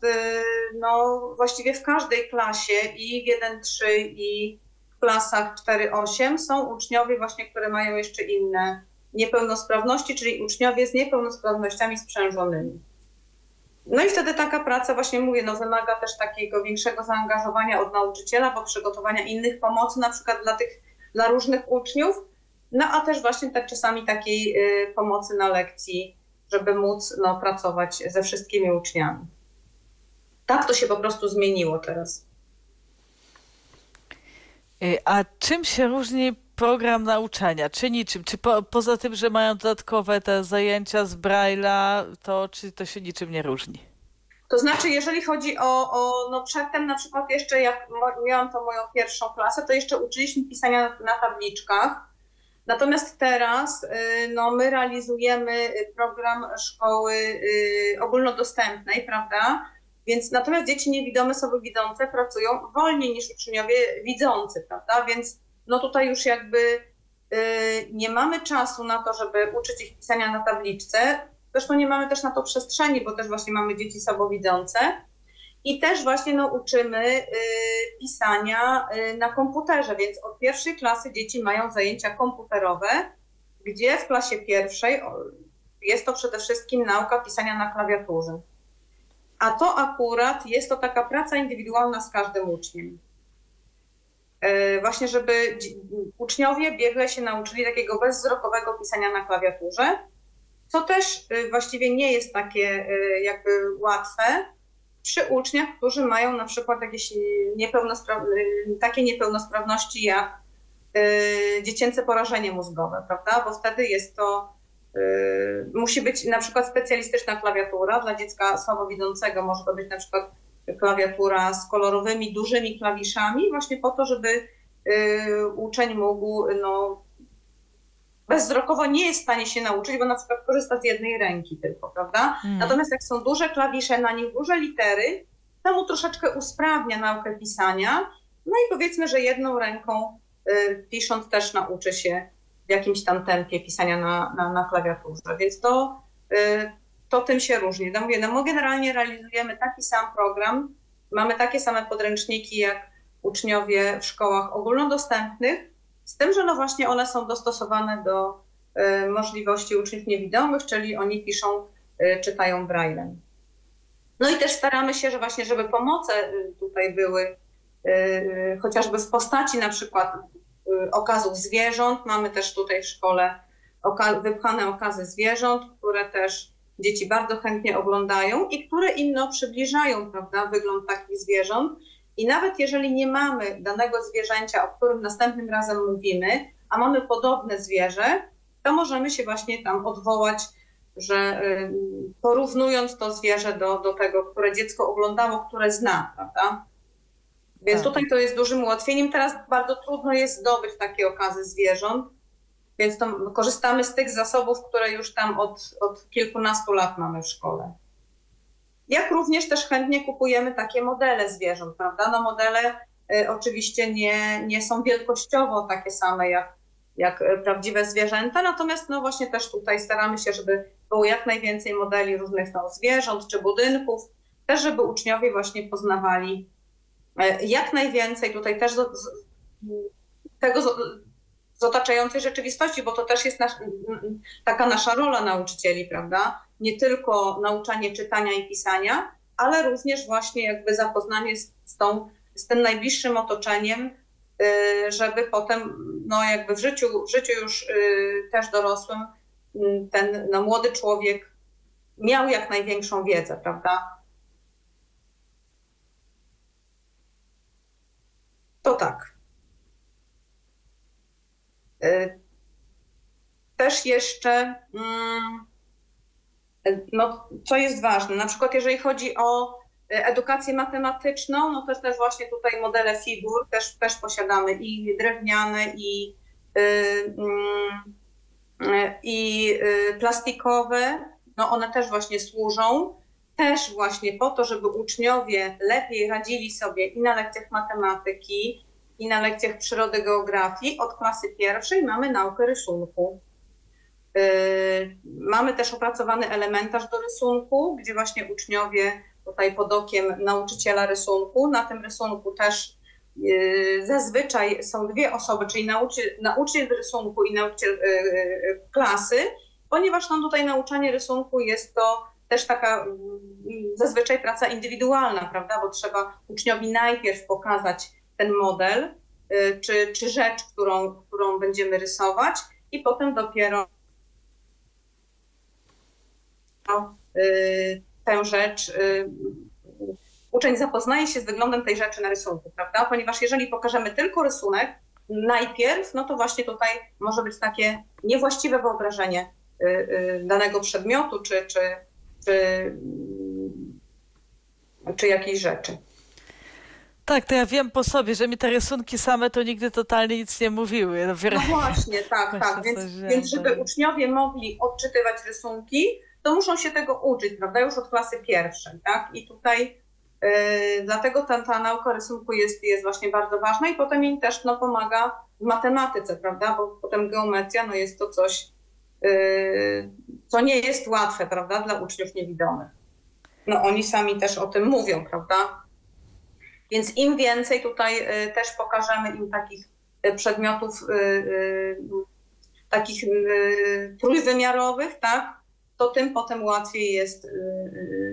no, właściwie w każdej klasie i w 1-3 i w klasach 4-8 są uczniowie właśnie, które mają jeszcze inne niepełnosprawności, czyli uczniowie z niepełnosprawnościami sprzężonymi. No i wtedy taka praca, właśnie mówię, no wymaga też takiego większego zaangażowania od nauczyciela, bo przygotowania innych pomocy, na przykład dla tych, dla różnych uczniów, no a też właśnie tak czasami takiej y, pomocy na lekcji, żeby móc no, pracować ze wszystkimi uczniami. Tak to się po prostu zmieniło teraz. Y, a czym się różni program nauczania, czy niczym? Czy po, poza tym, że mają dodatkowe te zajęcia z Braille'a, to czy to się niczym nie różni? To znaczy, jeżeli chodzi o, o no przedtem na przykład jeszcze jak miałam to moją pierwszą klasę, to jeszcze uczyliśmy pisania na tabliczkach. Natomiast teraz y, no, my realizujemy program szkoły y, ogólnodostępnej, prawda? Więc natomiast dzieci niewidome, widzące pracują wolniej niż uczniowie widzący, prawda? Więc no tutaj już jakby y, nie mamy czasu na to, żeby uczyć ich pisania na tabliczce. Zresztą nie mamy też na to przestrzeni, bo też właśnie mamy dzieci słabowidzące. I też właśnie no, uczymy y, pisania y, na komputerze, więc od pierwszej klasy dzieci mają zajęcia komputerowe, gdzie w klasie pierwszej jest to przede wszystkim nauka pisania na klawiaturze. A to akurat jest to taka praca indywidualna z każdym uczniem. E, właśnie żeby uczniowie biegle się nauczyli takiego bezwzrokowego pisania na klawiaturze, co też e, właściwie nie jest takie e, jakby łatwe przy uczniach, którzy mają na przykład jakieś niepełnospra takie niepełnosprawności jak dziecięce porażenie mózgowe, prawda? Bo wtedy jest to, musi być na przykład specjalistyczna klawiatura dla dziecka słabowidzącego, może to być na przykład klawiatura z kolorowymi, dużymi klawiszami, właśnie po to, żeby y, uczeń mógł no, bezwzrokowo nie jest w stanie się nauczyć, bo na przykład korzysta z jednej ręki tylko, prawda? Hmm. Natomiast jak są duże klawisze, na nich duże litery, to mu troszeczkę usprawnia naukę pisania. No i powiedzmy, że jedną ręką y, pisząc też nauczy się w jakimś tam tempie pisania na, na, na klawiaturze. Więc to, y, to tym się różni. No mówię, no my generalnie realizujemy taki sam program, mamy takie same podręczniki jak uczniowie w szkołach ogólnodostępnych, z tym, że no właśnie one są dostosowane do y, możliwości uczniów niewidomych, czyli oni piszą, y, czytają braillem. No i też staramy się, że właśnie, żeby pomoce y, tutaj były chociażby w postaci na przykład okazów zwierząt. Mamy też tutaj w szkole oka wypchane okazy zwierząt, które też dzieci bardzo chętnie oglądają i które im no, przybliżają prawda, wygląd takich zwierząt. I nawet jeżeli nie mamy danego zwierzęcia, o którym następnym razem mówimy, a mamy podobne zwierzę, to możemy się właśnie tam odwołać, że y, porównując to zwierzę do, do tego, które dziecko oglądało, które zna, prawda? Więc Tak. tutaj to jest dużym ułatwieniem. Teraz bardzo trudno jest zdobyć takie okazy zwierząt, więc to korzystamy z tych zasobów, które już tam od, od kilkunastu lat mamy w szkole. Jak również też chętnie kupujemy takie modele zwierząt, prawda? No modele y, oczywiście nie, nie są wielkościowo takie same jak, jak y, prawdziwe zwierzęta, natomiast no właśnie też tutaj staramy się, żeby było jak najwięcej modeli różnych no, zwierząt czy budynków, też żeby uczniowie właśnie poznawali e, jak najwięcej tutaj też tego z, otaczającej rzeczywistości, bo to też jest nasz, taka nasza rola nauczycieli, prawda? Nie tylko nauczanie czytania i pisania, ale również właśnie jakby zapoznanie z, z, tą, z tym najbliższym otoczeniem, y, żeby potem no jakby w życiu, w życiu już y, też dorosłym y, ten no, młody człowiek miał jak największą wiedzę, prawda? To tak. Y, Też jeszcze, mm, no, co jest ważne, na przykład jeżeli chodzi o y, edukację matematyczną, no to też właśnie tutaj modele figur też, też posiadamy i drewniane, i, y, mm, i plastikowe, no one też właśnie służą też właśnie po to, żeby uczniowie lepiej radzili sobie i na lekcjach matematyki, i na lekcjach przyrody, geografii. Od klasy pierwszej mamy naukę rysunku. Yy, Mamy też opracowany elementarz do rysunku, gdzie właśnie uczniowie tutaj pod okiem nauczyciela rysunku. Na tym rysunku też yy, zazwyczaj są dwie osoby, czyli nauczyciel, nauczyciel rysunku i nauczyciel yy, klasy, ponieważ nam tutaj nauczanie rysunku jest to też taka mm, zazwyczaj praca indywidualna, prawda? Bo trzeba uczniowi najpierw pokazać ten model y, czy, czy rzecz, którą, którą będziemy rysować, i potem dopiero y, tę rzecz y, uczeń zapoznaje się z wyglądem tej rzeczy na rysunku, prawda? Ponieważ jeżeli pokażemy tylko rysunek najpierw, no to właśnie tutaj może być takie niewłaściwe wyobrażenie danego przedmiotu czy, czy, czy, czy jakiejś rzeczy. Tak, to ja wiem po sobie, że mi te rysunki same to nigdy totalnie nic nie mówiły. No właśnie, tak, Właśnie tak. Więc, więc żeby uczniowie mogli odczytywać rysunki, to muszą się tego uczyć, prawda, już od klasy pierwszej, tak? I tutaj yy, dlatego ta, ta nauka rysunku jest, jest właśnie bardzo ważna i potem im też no, pomaga w matematyce, prawda, bo potem geometria no, jest to coś, yy, co nie jest łatwe, prawda, dla uczniów niewidomych. No oni sami też o tym mówią, prawda? Więc im więcej tutaj y, też pokażemy im takich y, przedmiotów y, takich trójwymiarowych, tak, to tym potem łatwiej jest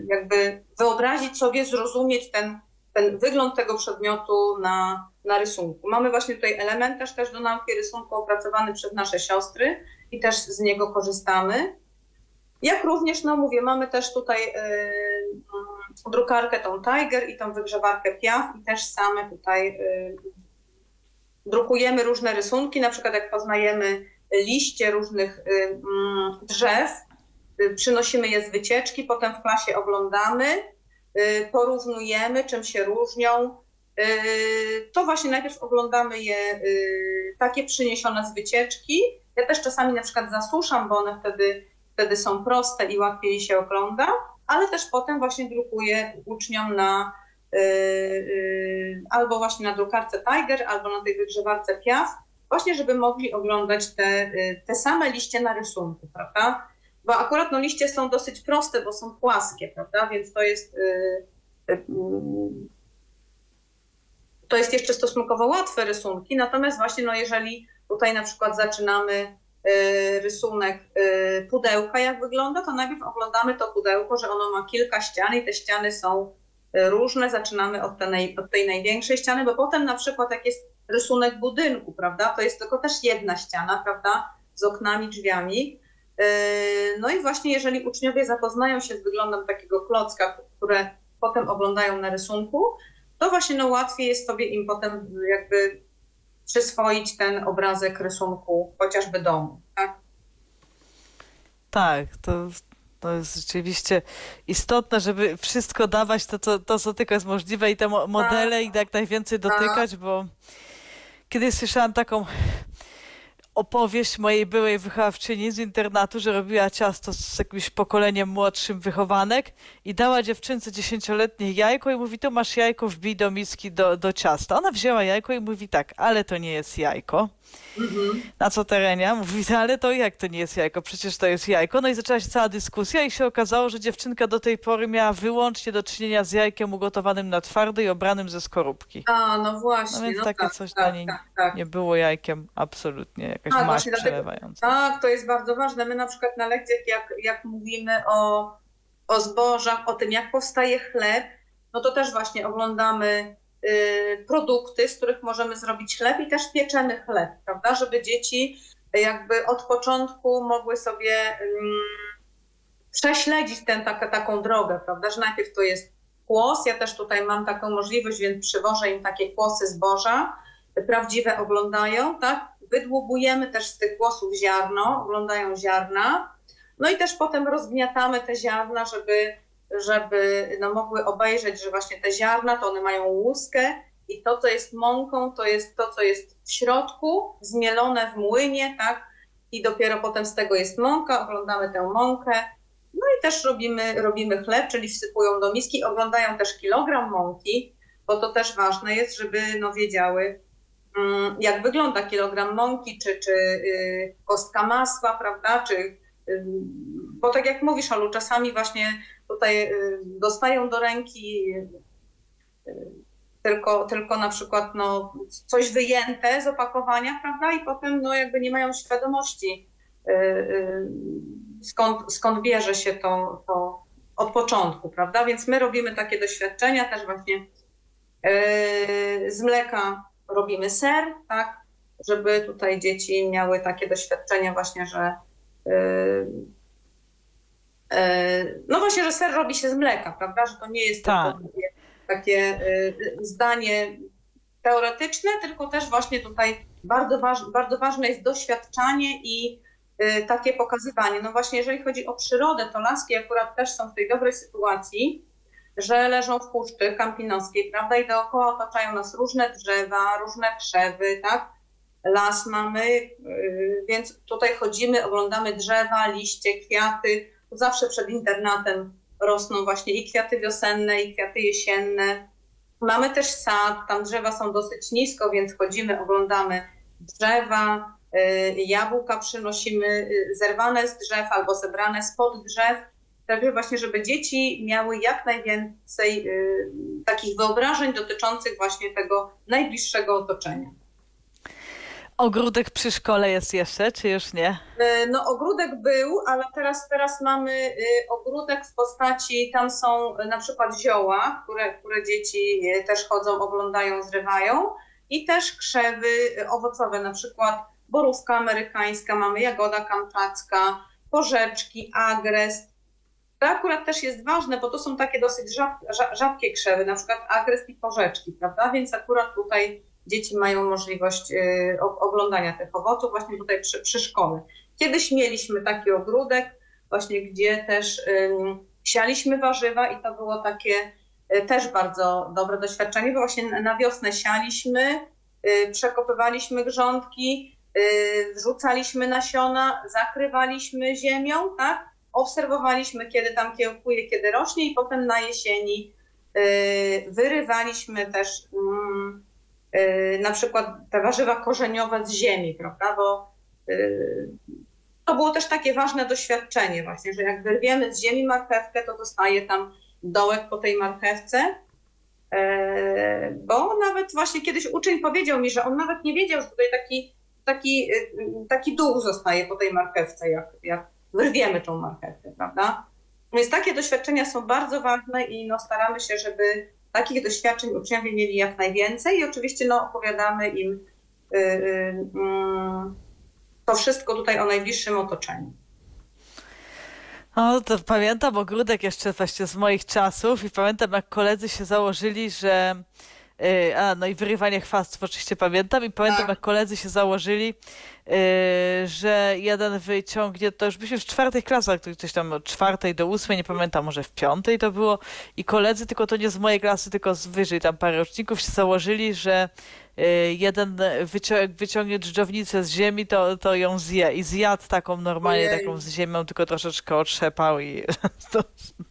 jakby wyobrazić sobie, zrozumieć ten, ten wygląd tego przedmiotu na, na rysunku. Mamy właśnie tutaj elementarz też do nauki rysunku opracowany przez nasze siostry i też z niego korzystamy. Jak również, no mówię, mamy też tutaj drukarkę tą Tiger i tą wygrzewarkę Piaf i też same tutaj y, drukujemy różne rysunki, na przykład jak poznajemy liście różnych y, mm, drzew, y, przynosimy je z wycieczki, potem w klasie oglądamy, porównujemy, czym się różnią. To właśnie najpierw oglądamy je takie przyniesione z wycieczki. Ja też czasami na przykład zasuszam, bo one wtedy, wtedy są proste i łatwiej się ogląda, ale też potem właśnie drukuję uczniom na y, y, albo właśnie na drukarce Tiger, albo na tej wygrzewarce Piaf, właśnie żeby mogli oglądać te, y, te same liście na rysunku, prawda? Bo akurat no, liście są dosyć proste, bo są płaskie, prawda? Więc to jest to jest jeszcze stosunkowo łatwe rysunki, natomiast właśnie no, jeżeli tutaj na przykład zaczynamy rysunek y, pudełka, jak wygląda, to najpierw oglądamy to pudełko, że ono ma kilka ścian i te ściany są y, różne. Zaczynamy od tej, od tej największej ściany, bo potem na przykład jak jest rysunek budynku, prawda, to jest tylko też jedna ściana, prawda, z oknami, drzwiami. No i właśnie jeżeli uczniowie zapoznają się z wyglądem takiego klocka, które potem oglądają na rysunku, to właśnie no łatwiej jest sobie im potem jakby przyswoić ten obrazek rysunku chociażby domu. Tak, tak to, to jest rzeczywiście istotne, żeby wszystko dawać, to, to, to co tylko jest możliwe i te modele i jak najwięcej dotykać, bo kiedyś słyszałam taką opowieść mojej byłej wychowawczyni z internatu, że robiła ciasto z jakimś pokoleniem młodszym wychowanek i dała dziewczynce dziesięcioletniej jajko i mówi, to masz jajko, wbij do miski do, do ciasta. Ona wzięła jajko i mówi tak, ale to nie jest jajko. Mhm. Na co terenia? Mówi, no, ale to jak to nie jest jajko? Przecież to jest jajko. No i zaczęła się cała dyskusja i się okazało, że dziewczynka do tej pory miała wyłącznie do czynienia z jajkiem ugotowanym na twardy i obranym ze skorupki. A, no właśnie. No więc no takie tak, coś tak, dla niej tak, tak. nie było jajkiem absolutnie, jakaś Tak, maść właśnie dlatego- przelewająca. Tak, to jest bardzo ważne. My na przykład na lekcjach, jak, jak mówimy o, o zbożach, o tym, jak powstaje chleb, no to też właśnie oglądamy produkty, z których możemy zrobić chleb i też pieczemy chleb, prawda? Żeby dzieci jakby od początku mogły sobie ym, prześledzić tę tak, taką drogę, prawda? Że najpierw to jest kłos, ja też tutaj mam taką możliwość, więc przywożę im takie kłosy zboża, prawdziwe oglądają, tak? Wydłubujemy też z tych kłosów ziarno, oglądają ziarna, no i też potem rozgniatamy te ziarna, żeby, żeby no, mogły obejrzeć, że właśnie te ziarna to one mają łuskę i to, co jest mąką, to jest to, co jest w środku, zmielone w młynie, tak? I dopiero potem z tego jest mąka, oglądamy tę mąkę. No i też robimy, robimy chleb, czyli wsypują do miski, oglądają też kilogram mąki, bo to też ważne jest, żeby no, wiedziały, mm, jak wygląda kilogram mąki, czy, czy y, kostka masła, prawda, czy, bo tak jak mówisz, Olu, czasami właśnie tutaj y, dostają do ręki tylko, tylko na przykład no, coś wyjęte z opakowania, prawda, i potem no, jakby nie mają świadomości, skąd, skąd bierze się to, to od początku, prawda, więc my robimy takie doświadczenia też właśnie z mleka robimy ser, tak, żeby tutaj dzieci miały takie doświadczenia właśnie, że no właśnie, że ser robi się z mleka, prawda, że to nie jest Tak. takie, takie yy, zdanie teoretyczne, tylko też właśnie tutaj bardzo, waż, bardzo ważne jest doświadczanie i takie pokazywanie. No właśnie, jeżeli chodzi o przyrodę, to laski akurat też są w tej dobrej sytuacji, że leżą w puszczy kampinoskiej, prawda, i dookoła otaczają nas różne drzewa, różne krzewy, tak? Las mamy, yy, więc tutaj chodzimy, oglądamy drzewa, liście, kwiaty. Zawsze przed internatem rosną właśnie i kwiaty wiosenne, i kwiaty jesienne. Mamy też sad, tam drzewa są dosyć nisko, więc chodzimy, oglądamy drzewa, yy, jabłka przynosimy yy, zerwane z drzew albo zebrane spod drzew Także właśnie, żeby dzieci miały jak najwięcej y, takich wyobrażeń dotyczących właśnie tego najbliższego otoczenia. Ogródek przy szkole jest jeszcze, czy już nie? Y, no ogródek był, ale teraz, teraz mamy y, ogródek w postaci, tam są na przykład zioła, które, które dzieci y, też chodzą, oglądają, zrywają i też krzewy y, owocowe, na przykład borówka amerykańska, mamy jagoda kamczacka, porzeczki, agrest, to akurat też jest ważne, bo to są takie dosyć rzadkie krzewy, na przykład agres i porzeczki, prawda? Więc akurat tutaj dzieci mają możliwość y, oglądania tych owoców właśnie tutaj przy, przy szkole. Kiedyś mieliśmy taki ogródek, właśnie gdzie też sialiśmy warzywa i to było takie y, też bardzo dobre doświadczenie, bo właśnie na wiosnę sialiśmy, y, przekopywaliśmy grządki, wrzucaliśmy nasiona, zakrywaliśmy ziemią, tak? obserwowaliśmy, kiedy tam kiełkuje, kiedy rośnie i potem na jesieni wyrywaliśmy też mm, na przykład te warzywa korzeniowe z ziemi, prawda, bo y, to było też takie ważne doświadczenie właśnie, że jak wyrwiemy z ziemi marchewkę, to dostaje tam dołek po tej marchewce, bo nawet właśnie kiedyś uczeń powiedział mi, że on nawet nie wiedział, że tutaj taki, taki, taki dół zostaje po tej marchewce, jak, jak wyrwiemy tą marchewkę, prawda? Więc takie doświadczenia są bardzo ważne i no, staramy się, żeby takich doświadczeń uczniowie mieli jak najwięcej i oczywiście no, opowiadamy im yy, yy, to wszystko tutaj o najbliższym otoczeniu. O, to pamiętam ogródek jeszcze właśnie z moich czasów i pamiętam jak koledzy się założyli, że y, a, no i wyrywanie chwastów oczywiście pamiętam i pamiętam Tak. jak koledzy się założyli, y, że jeden wyciągnie, to już byliśmy w czwartej klasach, gdzieś tam od czwartej do ósmej, nie pamiętam, może w piątej to było i koledzy, tylko to nie z mojej klasy, tylko z wyżej, tam parę roczników się założyli, że y, jeden wycią- jak wyciągnie dżdżownicę z ziemi, to, to ją zje i zjadł taką normalnie, Ojej. taką z ziemią, tylko troszeczkę otrzepał i to,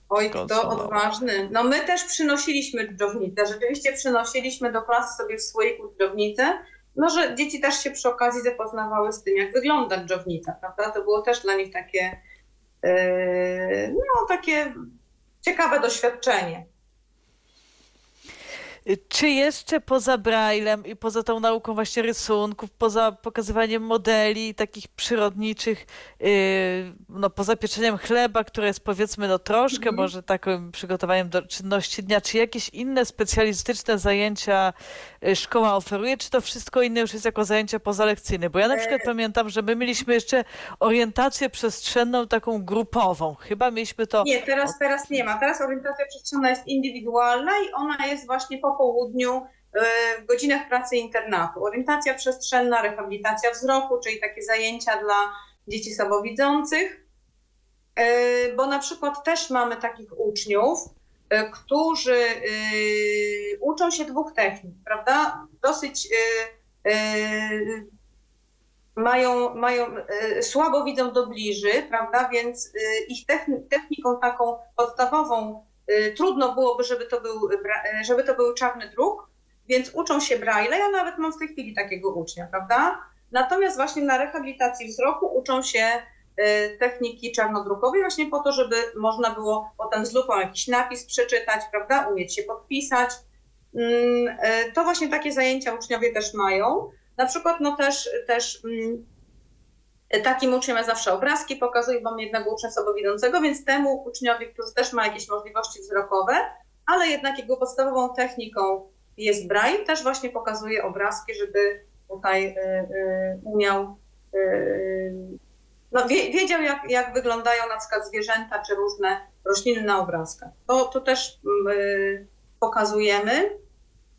Oj, kto odważny. No my też przynosiliśmy dżdżownicę. Rzeczywiście przynosiliśmy do klasy sobie w słoiku dżdżownicę. No, że dzieci też się przy okazji zapoznawały z tym, jak wygląda dżdżownica, prawda? To było też dla nich takie, yy, no takie ciekawe doświadczenie. Czy jeszcze poza Braillem i poza tą nauką właśnie rysunków, poza pokazywaniem modeli takich przyrodniczych, yy, no poza pieczeniem chleba, które jest powiedzmy no troszkę Mhm. może takim przygotowaniem do czynności dnia, czy jakieś inne specjalistyczne zajęcia y, szkoła oferuje, czy to wszystko inne już jest jako zajęcia pozalekcyjne? Bo ja na przykład E- pamiętam, że my mieliśmy jeszcze orientację przestrzenną taką grupową. Chyba mieliśmy to Nie, teraz, teraz nie ma. Teraz orientacja przestrzenna jest indywidualna i ona jest właśnie po południu yy, w godzinach pracy internatu. Orientacja przestrzenna, rehabilitacja wzroku, czyli takie zajęcia dla dzieci słabowidzących, Yy, bo na przykład też mamy takich uczniów, którzy yy, uczą się dwóch technik, prawda? Dosyć yy, mają, mają słabo widzą do bliży, prawda? Więc ich techni- techniką taką podstawową trudno byłoby, żeby to był, żeby to był czarny druk, więc uczą się braille. Ja nawet mam w tej chwili takiego ucznia, prawda? Natomiast właśnie na rehabilitacji wzroku uczą się techniki czarnodrukowej właśnie po to, żeby można było potem z lupą jakiś napis przeczytać, prawda? Umieć się podpisać. Mm, y, To właśnie takie zajęcia uczniowie też mają. Na przykład no też, też mm, takim uczniem ja zawsze obrazki pokazuję, bo mam jednego ucznia słabowidzącego, więc temu uczniowi, który też ma jakieś możliwości wzrokowe, ale jednak jego podstawową techniką jest braille, też właśnie pokazuje obrazki, żeby tutaj y, y, umiał, y, no wie, wiedział jak, jak wyglądają na przykład zwierzęta czy różne rośliny na obrazkach. To, to też y, pokazujemy.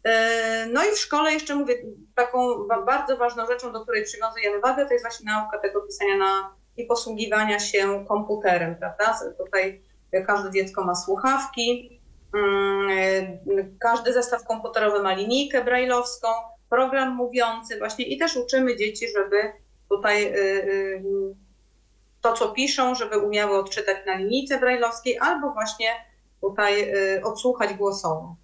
E, No i w szkole jeszcze mówię, taką ba- bardzo ważną rzeczą, do której przywiązujemy wagę, to jest właśnie nauka tego pisania na i posługiwania się komputerem, prawda? Tutaj każde dziecko ma słuchawki, mm, e, każdy zestaw komputerowy ma linijkę brailleowską, program mówiący właśnie i też uczymy dzieci, żeby tutaj y, y, to, co piszą, żeby umiały odczytać na linijce brailleowskiej albo właśnie tutaj y, odsłuchać głosowo.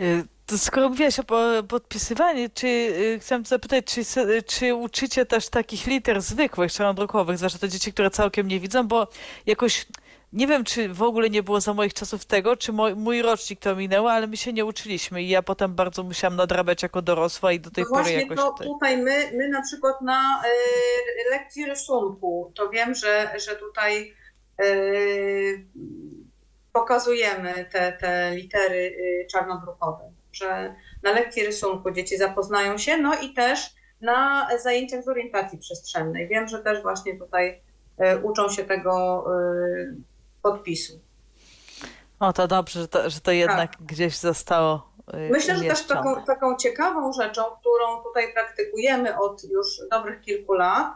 Y, To skoro mówiłaś o po- podpisywaniu, czy y, chcę zapytać, czy, czy uczycie też takich liter zwykłych, czarnodrukowych, zwłaszcza te dzieci, które całkiem nie widzą, bo jakoś nie wiem, czy w ogóle nie było za moich czasów tego, czy mój, mój rocznik to minęło, ale my się nie uczyliśmy i ja potem bardzo musiałam nadrabiać jako dorosła i do tej No pory właśnie jakoś to tutaj. tutaj my, my na przykład na y, lekcji rysunku, to wiem, że, że tutaj y, pokazujemy te, te litery y, czarnodrukowe, że na lekcji rysunku dzieci zapoznają się, no i też na zajęciach z orientacji przestrzennej. Wiem, że też właśnie tutaj y, uczą się tego y, podpisu. O, to dobrze, że to, że to jednak gdzieś zostało y, Myślę, że też taką, taką ciekawą rzeczą, którą tutaj praktykujemy od już dobrych kilku lat,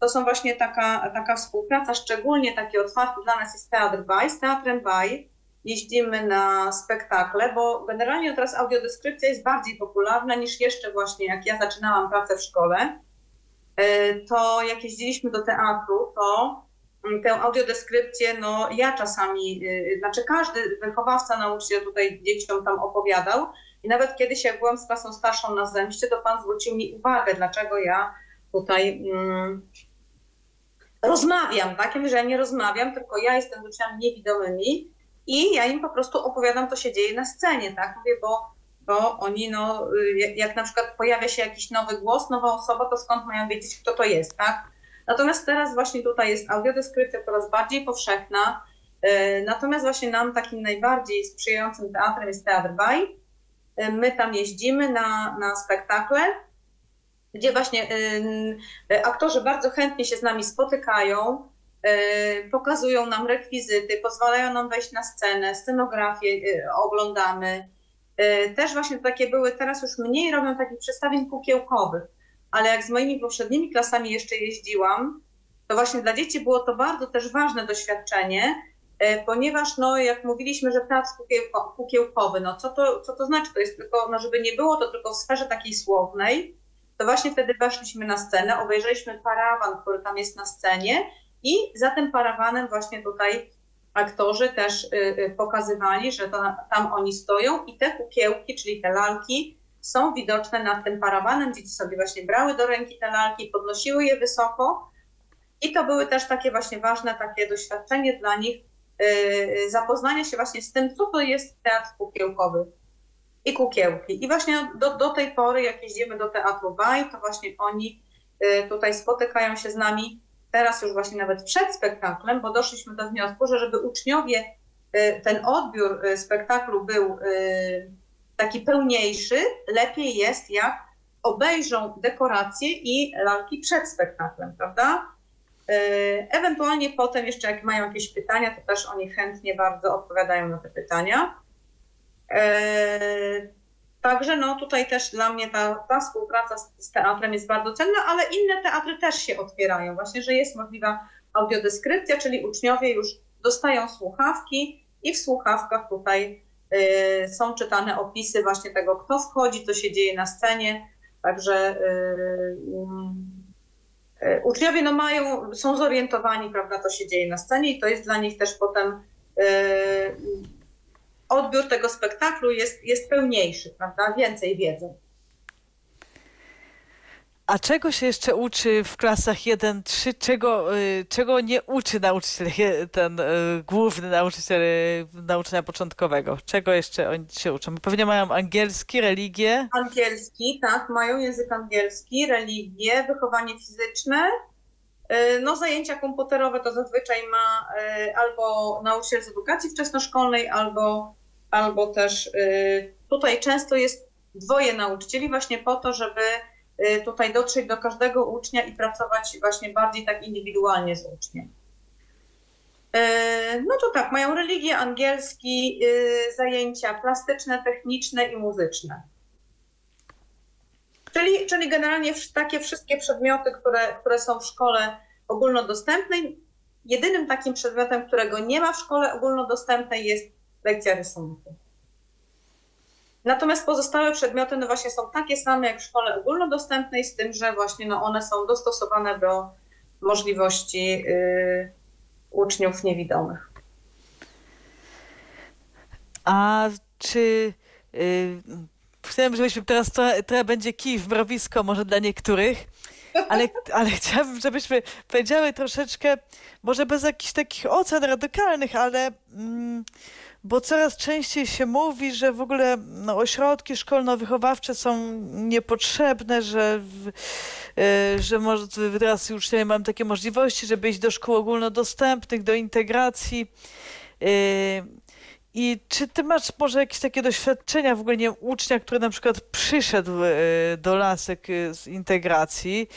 to są właśnie taka, taka współpraca, szczególnie takie otwarte dla nas jest Teatr Baj. Z Teatrem Baj jeździmy na spektakle, bo generalnie teraz audiodeskrypcja jest bardziej popularna niż jeszcze właśnie jak ja zaczynałam pracę w szkole. E, To jak jeździliśmy do teatru, to tę audiodeskrypcję, no ja czasami, y, znaczy każdy wychowawca, nauczyciel tutaj dzieciom tam opowiadał i nawet kiedyś jak byłam z klasą starszą na zemście, to pan zwrócił mi uwagę, dlaczego ja tutaj mm, rozmawiam, tak? Ja że ja nie rozmawiam, tylko ja jestem z uczniami niewidomymi i ja im po prostu opowiadam, co się dzieje na scenie, tak? Mówię, bo, bo oni, no, y, jak na przykład pojawia się jakiś nowy głos, nowa osoba, to skąd mają wiedzieć, kto to jest, tak? Natomiast teraz właśnie tutaj jest audiodeskrypcja coraz bardziej powszechna, y, natomiast właśnie nam takim najbardziej sprzyjającym teatrem jest Teatr Baj. Y, My tam jeździmy na, na spektakle. gdzie właśnie y, aktorzy bardzo chętnie się z nami spotykają, pokazują nam rekwizyty, pozwalają nam wejść na scenę, scenografię oglądamy. Też właśnie takie były, teraz już mniej robią takich przedstawień kukiełkowych, ale jak z moimi poprzednimi klasami jeszcze jeździłam, to właśnie dla dzieci było to bardzo też ważne doświadczenie, ponieważ no, jak mówiliśmy, że teatr kukiełkowy, no co to, co to znaczy? To jest tylko, no żeby nie było to tylko w sferze takiej słownej, to właśnie wtedy weszliśmy na scenę, obejrzeliśmy parawan, który tam jest na scenie i za tym parawanem właśnie tutaj aktorzy też y, y, pokazywali, że to, tam oni stoją i te kukiełki, czyli te lalki są widoczne nad tym parawanem. Dzieci sobie właśnie brały do ręki te lalki, podnosiły je wysoko i to były też takie właśnie ważne takie doświadczenie dla nich, y, zapoznania się właśnie z tym, co to jest teatr kukiełkowy i kukiełki. I właśnie do, do tej pory, jak jeździmy do Teatru Baj, to właśnie oni y, tutaj spotykają się z nami teraz już właśnie nawet przed spektaklem, bo doszliśmy do wniosku, że żeby uczniowie y, ten odbiór y, spektaklu był taki pełniejszy, lepiej jest jak obejrzą dekoracje i lalki przed spektaklem, prawda? Ewentualnie potem jeszcze jak mają jakieś pytania, to też oni chętnie bardzo odpowiadają na te pytania. E, także no tutaj też dla mnie ta, ta współpraca z, z, teatrem jest bardzo cenna, ale inne teatry też się otwierają. Właśnie, że jest możliwa audiodeskrypcja, czyli uczniowie już dostają słuchawki i w słuchawkach tutaj są czytane opisy właśnie tego, kto wchodzi, co się dzieje na scenie. Także y, y, uczniowie no mają, są zorientowani, prawda, co się dzieje na scenie i to jest dla nich też potem odbiór tego spektaklu jest, jest pełniejszy, prawda? Więcej wiedzy. A czego się jeszcze uczy w klasach 1-3? Czego, y, czego nie uczy nauczyciel, ten y, główny nauczyciel y, nauczania początkowego? Czego jeszcze oni się uczą? Pewnie mają angielski, religię? Angielski, tak, mają język angielski, religię, wychowanie fizyczne. No zajęcia komputerowe to zazwyczaj ma albo nauczyciel z edukacji wczesnoszkolnej, albo albo też tutaj często jest dwoje nauczycieli właśnie po to, żeby tutaj dotrzeć do każdego ucznia i pracować właśnie bardziej tak indywidualnie z uczniem. Y, no to tak, mają religię, angielski, zajęcia plastyczne, techniczne i muzyczne. Czyli, czyli generalnie takie wszystkie przedmioty, które, które są w szkole ogólnodostępnej. Jedynym takim przedmiotem, którego nie ma w szkole ogólnodostępnej jest lekcja rysunku. Natomiast pozostałe przedmioty no właśnie są takie same jak w szkole ogólnodostępnej, z tym, że właśnie no one są dostosowane do możliwości y, uczniów niewidomych. A czy y, chciałem, żebyśmy teraz trochę będzie kij w mrowisko może dla niektórych, ale, ale chciałabym, żebyśmy powiedziały troszeczkę, może bez jakichś takich ocen radykalnych, ale mm, bo coraz częściej się mówi, że w ogóle no, ośrodki szkolno-wychowawcze są niepotrzebne, że, y, że może teraz już nie mam takie możliwości, żeby iść do szkół ogólnodostępnych, do integracji. Y, i czy ty masz może jakieś takie doświadczenia w ogóle, nie ucznia, który na przykład przyszedł e, do lasek e, z integracji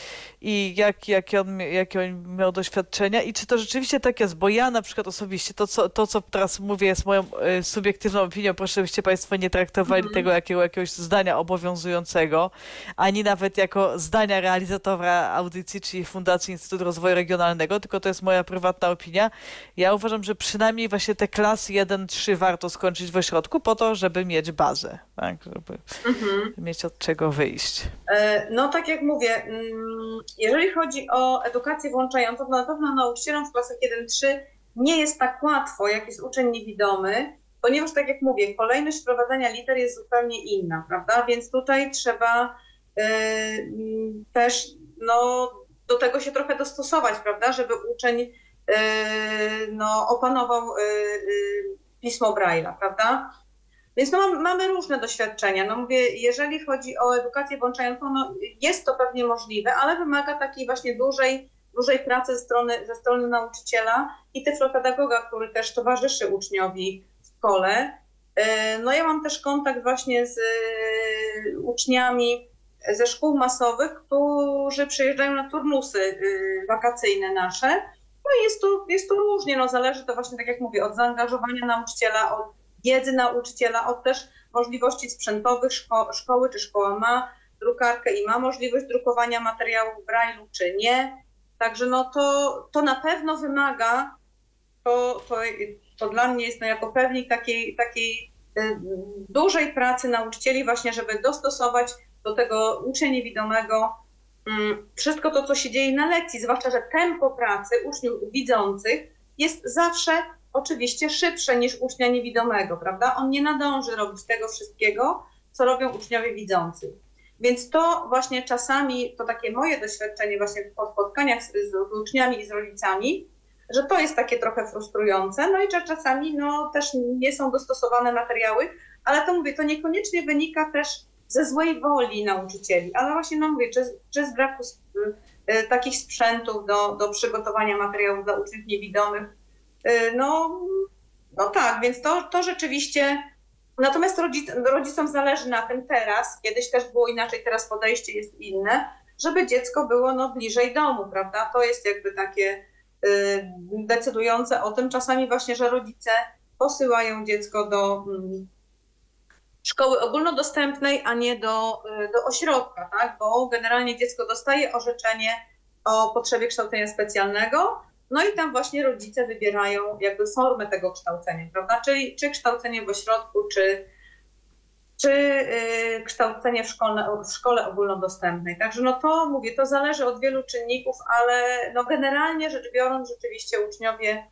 i jak, jakie, on, jakie on miał doświadczenia i czy to rzeczywiście tak jest, bo ja na przykład osobiście, to co, to, co teraz mówię jest moją e, subiektywną opinią, proszę żebyście Państwo nie traktowali mm. tego jakiego, jakiegoś zdania obowiązującego, ani nawet jako zdania realizatora audycji, czyli Fundacji Instytutu Rozwoju Regionalnego, tylko to jest moja prywatna opinia. Ja uważam, że przynajmniej właśnie te klasy 1-3 warto skończyć w ośrodku po to, żeby mieć bazę, tak? żeby mhm. mieć od czego wyjść. E, no tak jak mówię, mm, jeżeli chodzi o edukację włączającą, to na pewno nauczycielom w klasach 1-3 nie jest tak łatwo, jak jest uczeń niewidomy, ponieważ tak jak mówię, kolejność wprowadzania liter jest zupełnie inna, prawda? Więc tutaj trzeba y, też no, do tego się trochę dostosować, prawda? Żeby uczeń y, no, opanował pismo Braille'a, prawda? Więc no, mamy różne doświadczenia. No mówię, jeżeli chodzi o edukację włączającą, no jest to pewnie możliwe, ale wymaga takiej właśnie dużej, dużej pracy ze strony, ze strony nauczyciela i tyflopedagoga, który też towarzyszy uczniowi w szkole. E, no ja mam też kontakt właśnie z e, uczniami ze szkół masowych, którzy przyjeżdżają na turnusy y, wakacyjne nasze. No jest tu, jest tu różnie, no zależy to właśnie, tak jak mówię, od zaangażowania nauczyciela, od wiedzy nauczyciela, od też możliwości sprzętowych szko szkoły, czy szkoła ma drukarkę i ma możliwość drukowania materiałów w Braille'u, czy nie. Także no to, to na pewno wymaga, to, to, to dla mnie jest no jako pewnik takiej, takiej y, dużej pracy nauczycieli właśnie, żeby dostosować do tego ucznia niewidomego wszystko to, co się dzieje na lekcji, zwłaszcza, że tempo pracy uczniów widzących jest zawsze oczywiście szybsze niż ucznia niewidomego, prawda? On nie nadąży robić tego wszystkiego, co robią uczniowie widzący. Więc to właśnie czasami, to takie moje doświadczenie właśnie po spotkaniach z, z uczniami i z rodzicami, że to jest takie trochę frustrujące, no i że czasami no, też nie są dostosowane materiały, ale to mówię, to niekoniecznie wynika też ze złej woli nauczycieli, ale właśnie no mówię, czy, czy z braku y, takich sprzętów do, do przygotowania materiałów dla uczniów niewidomych, y, no, no tak, więc to, to rzeczywiście Natomiast rodzic, rodzicom zależy na tym teraz, kiedyś też było inaczej, teraz podejście jest inne, żeby dziecko było no, bliżej domu, prawda? To jest jakby takie y, decydujące o tym czasami właśnie, że rodzice posyłają dziecko do y, szkoły ogólnodostępnej, a nie do, y, do ośrodka, tak? Bo generalnie dziecko dostaje orzeczenie o potrzebie kształcenia specjalnego, no i tam właśnie rodzice wybierają jakby formę tego kształcenia, prawda? Czyli czy kształcenie w ośrodku, czy, czy yy, kształcenie w, szkole, w szkole ogólnodostępnej. Także no to mówię, to zależy od wielu czynników, ale no generalnie rzecz biorąc rzeczywiście uczniowie,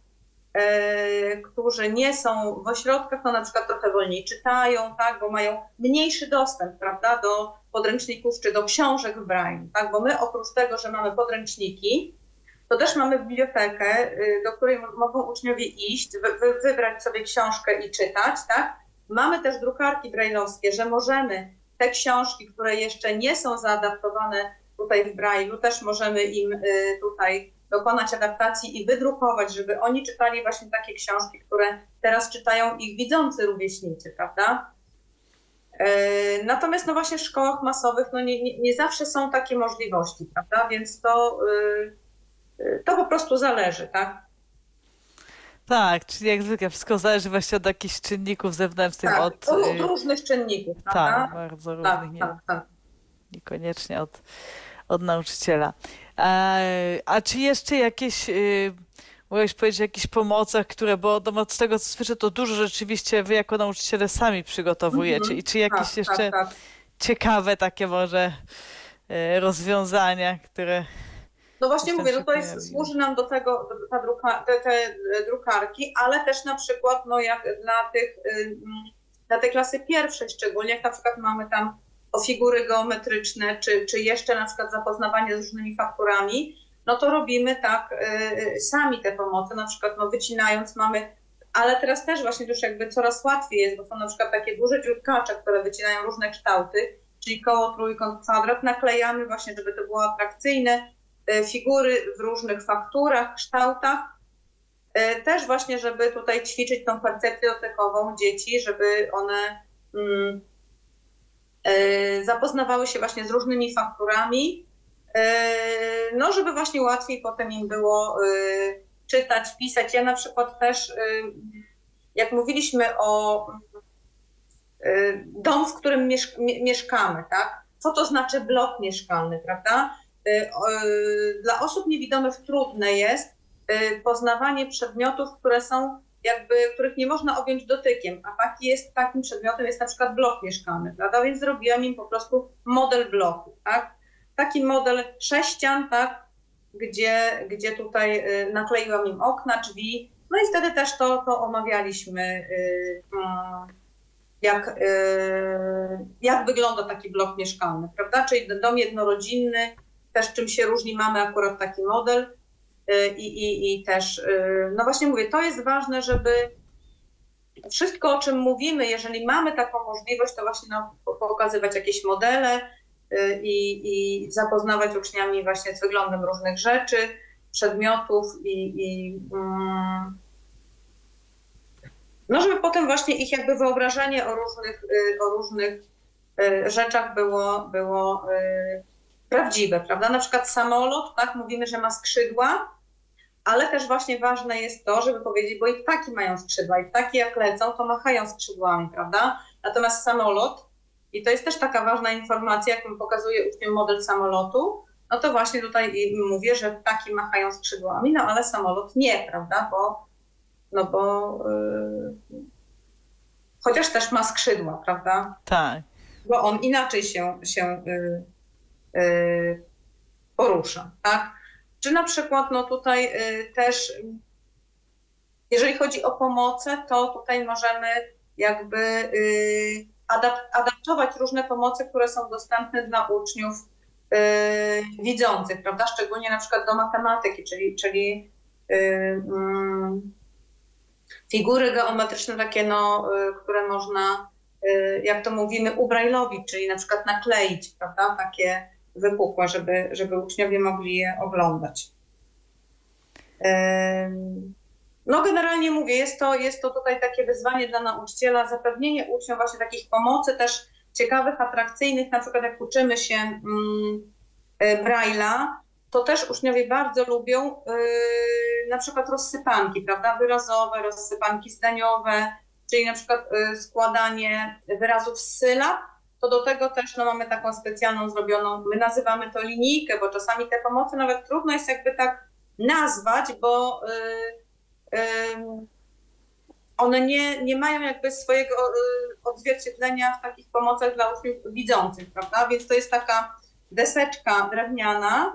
którzy nie są w ośrodkach, no na przykład trochę wolniej czytają, tak, bo mają mniejszy dostęp, prawda, do podręczników czy do książek w Braille, tak, bo my oprócz tego, że mamy podręczniki, to też mamy bibliotekę, y, do której mogą uczniowie iść, wy, wybrać sobie książkę i czytać, tak? Mamy też drukarki brajlowskie, że możemy te książki, które jeszcze nie są zaadaptowane tutaj w Braille'u, też możemy im y, tutaj dokonać adaptacji i wydrukować, żeby oni czytali właśnie takie książki, które teraz czytają ich widzący rówieśnicy, prawda? E, natomiast no właśnie w szkołach masowych no nie, nie, nie zawsze są takie możliwości, prawda? Więc to y, to po prostu zależy, tak? Tak, czyli jak zwykle wszystko zależy właśnie od jakichś czynników zewnętrznych. Tak, od, y, różnych czynników, tak, prawda? Tak, bardzo tak, różnych. Nie, tak, tak. Niekoniecznie od, od nauczyciela. A, a czy jeszcze jakieś, yy, mogłeś powiedzieć o jakichś pomocach, które, bo no, z tego co słyszę, to dużo rzeczywiście wy jako nauczyciele sami przygotowujecie. Mhm, I czy jakieś tak, jeszcze tak, tak. ciekawe takie może y, rozwiązania, które No właśnie mówię, no to jest, służy nam do tego ta druka, te, te drukarki, ale też na przykład no jak dla tych, ym, dla tej klasy pierwszej szczególnie, jak na przykład mamy tam o figury geometryczne, czy, czy jeszcze na przykład zapoznawanie z różnymi fakturami, no to robimy tak y, sami te pomocy, na przykład no wycinając mamy, ale teraz też właśnie już jakby coraz łatwiej jest, bo są na przykład takie duże dziurkacze, które wycinają różne kształty, czyli koło, trójkąt, kwadrat, naklejamy właśnie, żeby to było atrakcyjne, y, figury w różnych fakturach, kształtach, y, też właśnie, żeby tutaj ćwiczyć tą percepcję dotykową dzieci, żeby one mm, y, zapoznawały się właśnie z różnymi fakturami, y, no żeby właśnie łatwiej potem im było y, czytać, pisać. Ja na przykład też, jak mówiliśmy o dom, w którym miesz mie- mieszkamy, tak? Co to znaczy blok mieszkalny, prawda? Dla osób niewidomych trudne jest poznawanie przedmiotów, które są jakby, których nie można objąć dotykiem, a taki jest, takim przedmiotem jest na przykład blok mieszkalny, prawda? Więc zrobiłam im po prostu model bloku, tak? Taki model sześcian, tak? Gdzie, gdzie tutaj y, nakleiłam im okna, drzwi, no i wtedy też to, to omawialiśmy, y, mm, jak, y, jak wygląda taki blok mieszkalny, prawda? Czyli dom jednorodzinny, też czym się różni, mamy akurat taki model i, i, i też, y, no właśnie mówię, to jest ważne, żeby wszystko, o czym mówimy, jeżeli mamy taką możliwość, to właśnie no, pokazywać jakieś modele y, i, i zapoznawać uczniami właśnie z wyglądem różnych rzeczy, przedmiotów i, i mm, no żeby potem właśnie ich jakby wyobrażenie o różnych, y, o różnych y, rzeczach było, było y, prawdziwe, prawda? Na przykład samolot, tak, mówimy, że ma skrzydła, ale też właśnie ważne jest to, żeby powiedzieć, bo i ptaki mają skrzydła, i ptaki jak lecą, to machają skrzydłami, prawda? Natomiast samolot, i to jest też taka ważna informacja, jak pokazuje uczniom model samolotu, no to właśnie tutaj mówię, że ptaki machają skrzydłami, no ale samolot nie, prawda? Bo, no bo yy, chociaż też ma skrzydła, prawda? Tak. Bo on inaczej się, się yy, yy, porusza, tak? Czy na przykład, no tutaj y, też, jeżeli chodzi o pomoce, to tutaj możemy jakby y, adaptować różne pomocy, które są dostępne dla uczniów y, widzących, prawda? Szczególnie na przykład do matematyki, czyli, czyli mm, figury geometryczne takie, no, które można, jak to mówimy, ubrajlowić, czyli na przykład nakleić, prawda? Takie wypukłe, żeby, żeby uczniowie mogli je oglądać. No generalnie mówię, jest to, jest to tutaj takie wyzwanie dla nauczyciela, zapewnienie uczniom właśnie takich pomocy też ciekawych, atrakcyjnych, na przykład jak uczymy się mm, e, Braille'a, to też uczniowie bardzo lubią yy, na przykład rozsypanki, prawda, wyrazowe, rozsypanki zdaniowe, czyli na przykład yy, składanie wyrazów z sylab, to do tego też no, mamy taką specjalną zrobioną, my nazywamy to linijkę, bo czasami te pomocy nawet trudno jest jakby tak nazwać, bo yy, yy, one nie, nie mają jakby swojego yy, odzwierciedlenia w takich pomocach dla uczniów widzących, prawda? Więc to jest taka deseczka drewniana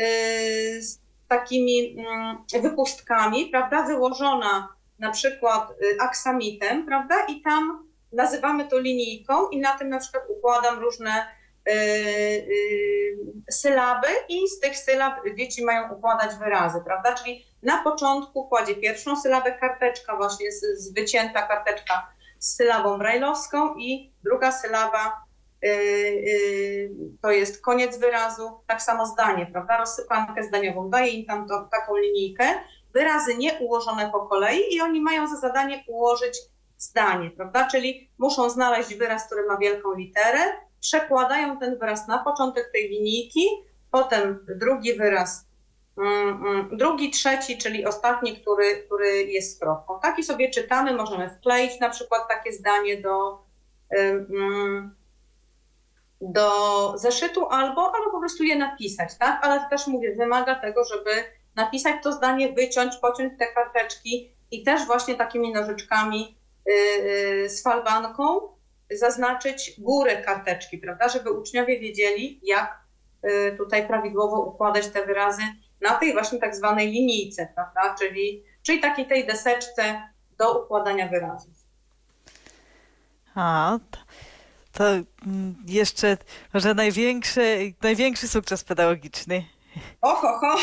y, z takimi mm, wypustkami, prawda? Wyłożona na przykład y, aksamitem, prawda? I tam nazywamy to linijką i na tym na przykład układam różne y, y, sylaby i z tych sylab dzieci mają układać wyrazy, prawda? Czyli na początku kładzie pierwszą sylabę karteczka, właśnie z, z wycięta karteczka z sylabą brajlowską i druga sylaba y, to jest koniec wyrazu, tak samo zdanie, prawda? Rozsypankę zdaniową, daję im tam to, taką linijkę, wyrazy nie ułożone po kolei i oni mają za zadanie ułożyć zdanie, prawda? Czyli muszą znaleźć wyraz, który ma wielką literę, przekładają ten wyraz na początek tej linijki, potem drugi wyraz, mm, mm, drugi, trzeci, czyli ostatni, który, który jest kropką. Taki sobie czytamy, możemy wkleić na przykład takie zdanie do, mm, do zeszytu albo, albo po prostu je napisać, tak? Ale też mówię, wymaga tego, żeby napisać to zdanie, wyciąć, pociąć te karteczki i też właśnie takimi nożyczkami z falbanką zaznaczyć górę karteczki, prawda, żeby uczniowie wiedzieli, jak y, tutaj prawidłowo układać te wyrazy na tej właśnie tak zwanej linijce, prawda, czyli, czyli takiej tej deseczce do układania wyrazów. A, to mm, jeszcze może największy, największy sukces pedagogiczny. Oho, ho.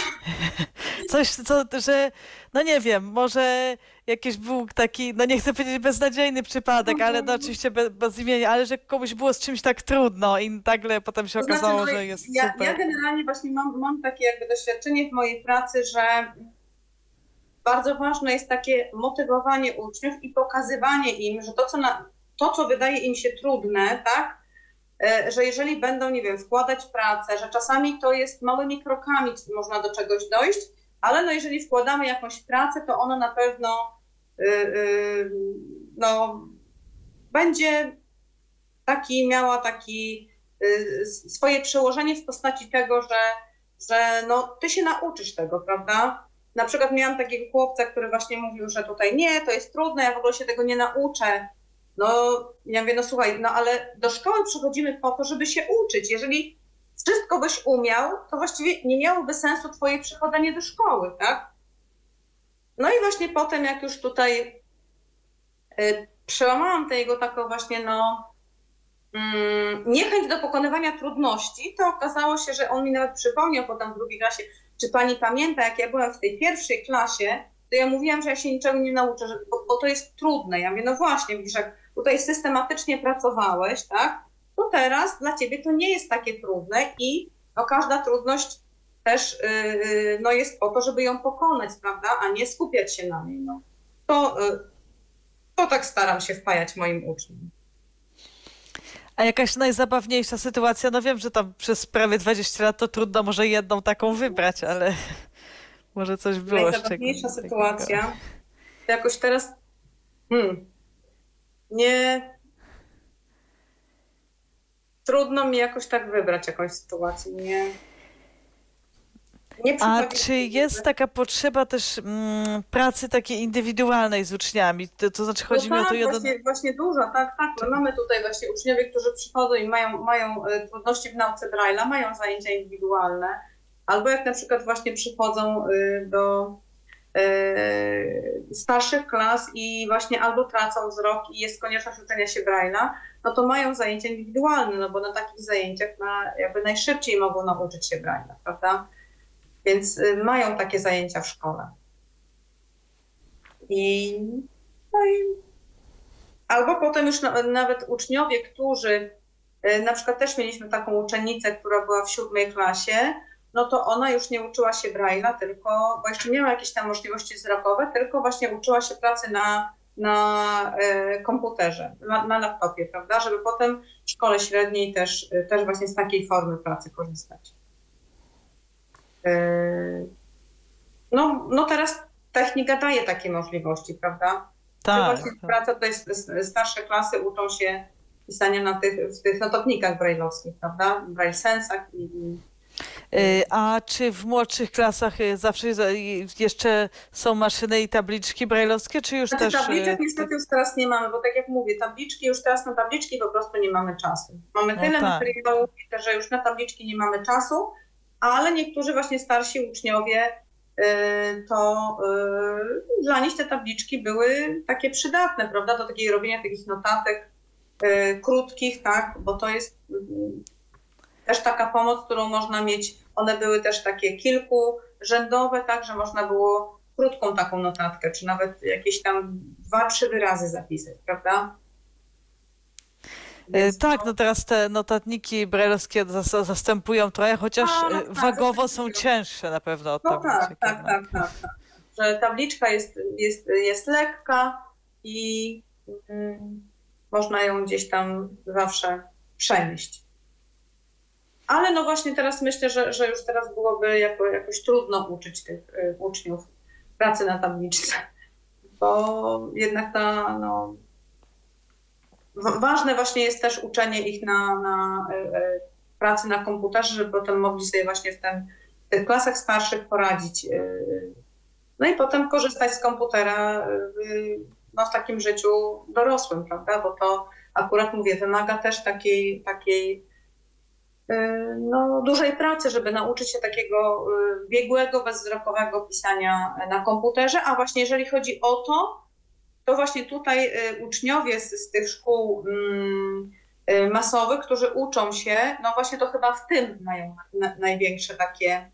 Coś, co, że, no nie wiem, może jakiś był taki, no nie chcę powiedzieć beznadziejny przypadek, ale no oczywiście bez, bez imienia, ale że komuś było z czymś tak trudno i nagle potem się znaczy, okazało, znaczy, no, że jest ja, super. Ja generalnie właśnie mam, mam takie jakby doświadczenie w mojej pracy, że bardzo ważne jest takie motywowanie uczniów i pokazywanie im, że to, co, na, to, co wydaje im się trudne, tak, że jeżeli będą, nie wiem, wkładać pracę, że czasami to jest małymi krokami można do czegoś dojść, ale no jeżeli wkładamy jakąś pracę, to ona na pewno yy, yy, no, będzie taki, miała taki yy, swoje przełożenie w postaci tego, że, że no, ty się nauczysz tego, prawda? Na przykład miałam takiego chłopca, który właśnie mówił, że tutaj nie, to jest trudne, ja w ogóle się tego nie nauczę. No, ja mówię, no słuchaj, no ale do szkoły przychodzimy po to, żeby się uczyć. Jeżeli wszystko byś umiał, to właściwie nie miałoby sensu twoje przychodzenie do szkoły, tak? No i właśnie potem, jak już tutaj y, przełamałam tę jego taką właśnie, no, mm, niechęć do pokonywania trudności, to okazało się, że on mi nawet przypomniał potem w drugiej klasie, czy pani pamięta, jak ja byłem w tej pierwszej klasie, to ja mówiłam, że ja się niczego nie nauczę, bo, bo, to jest trudne. Ja mówię, no właśnie, widzisz, jak tutaj systematycznie pracowałeś, tak, to teraz dla ciebie to nie jest takie trudne i no, każda trudność też yy, no, jest po to, żeby ją pokonać, prawda, a nie skupiać się na niej. No. To, yy, to tak staram się wpajać moim uczniom. A jakaś najzabawniejsza sytuacja? No wiem, że tam przez prawie 20 lat to trudno może jedną taką wybrać, ale może coś było Najzabawniejsza sytuacja. To jakoś teraz. Hmm, nie. Trudno mi jakoś tak wybrać jakąś sytuację. Nie. nie A czy jest taka potrzeba też mm, pracy takiej indywidualnej z uczniami? To, to znaczy chodzi no mi o tak, to jeden... właśnie, właśnie dużo, tak, tak. My mamy tutaj właśnie uczniowie, którzy przychodzą i mają, mają e, trudności w nauce Braille'a, mają zajęcia indywidualne, albo jak na przykład właśnie przychodzą y, do e, starszych klas i właśnie albo tracą wzrok i jest konieczność uczenia się Braille'a, no to mają zajęcia indywidualne, no bo na takich zajęciach na, jakby najszybciej mogą nauczyć się Braille'a, prawda? Więc y, mają takie zajęcia w szkole. I, no i Albo potem już na, nawet uczniowie, którzy y, na przykład też mieliśmy taką uczennicę, która była w siódmej klasie, no to ona już nie uczyła się Braille'a, tylko, bo jeszcze miała jakieś tam możliwości wzrokowe, tylko właśnie uczyła się pracy na, na y, komputerze, na, na laptopie, prawda, żeby potem w szkole średniej też, y, też właśnie z takiej formy pracy korzystać. Y, no, no teraz technika daje takie możliwości, prawda? Tak, właśnie tak. praca to jest starsze klasy uczą się pisania na tych, w tych notownikach braille'owskich, prawda? Braille sensach i, i A czy w młodszych klasach y, zawsze za- y, jeszcze są maszyny i tabliczki brajlowskie, czy już znaczy, też... y, tabliczek niestety już teraz nie mamy, bo tak jak mówię, tabliczki już teraz na tabliczki po prostu nie mamy czasu. Mamy No tyle tak. materiałów, że już na tabliczki nie mamy czasu, ale niektórzy właśnie starsi uczniowie y, to y, dla nich te tabliczki były takie przydatne, prawda, do takiego robienia takich notatek y, krótkich, tak, bo to jest y, też taka pomoc, którą można mieć. One były też takie kilkurzędowe, tak, że można było krótką taką notatkę, czy nawet jakieś tam dwa, trzy wyrazy zapisać, prawda? Więc Tak, no teraz te notatniki brajlowskie zas- zastępują trochę, chociaż A, no y, tak, wagowo są cięższe na pewno od No tak, tabliczek. tak, tak, tak, tak. Że tabliczka jest, jest, jest lekka i mm, można ją gdzieś tam zawsze przenieść. Ale no właśnie teraz myślę, że, że już teraz byłoby jako, jakoś trudno uczyć tych y, uczniów pracy na tabliczce, bo jednak ta, no, wa- ważne właśnie jest też uczenie ich na, na y, y, pracy na komputerze, żeby potem mogli sobie właśnie w ten w tych klasach starszych poradzić. No i potem korzystać z komputera no, w takim życiu dorosłym, prawda? Bo to akurat mówię, wymaga też takiej, takiej no, dużej pracy, żeby nauczyć się takiego yy, biegłego, bezwzrokowego pisania na komputerze. A właśnie jeżeli chodzi o to, to właśnie tutaj yy, uczniowie z, z tych szkół mm, masowych, którzy uczą się, no właśnie to chyba w tym mają na, największe takie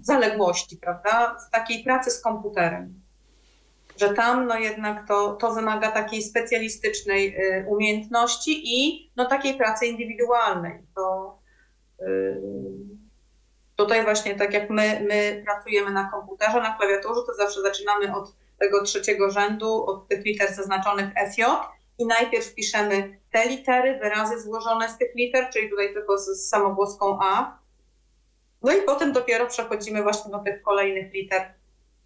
zaległości, prawda? W takiej pracy z komputerem. Że tam no jednak to, to wymaga takiej specjalistycznej y, umiejętności i no takiej pracy indywidualnej. To y, tutaj właśnie tak jak my, my pracujemy na komputerze, na klawiaturze, to zawsze zaczynamy od tego trzeciego rzędu, od tych liter zaznaczonych FJ i najpierw piszemy te litery, wyrazy złożone z tych liter, czyli tutaj tylko z, z samogłoską A. No i potem dopiero przechodzimy właśnie do tych kolejnych liter.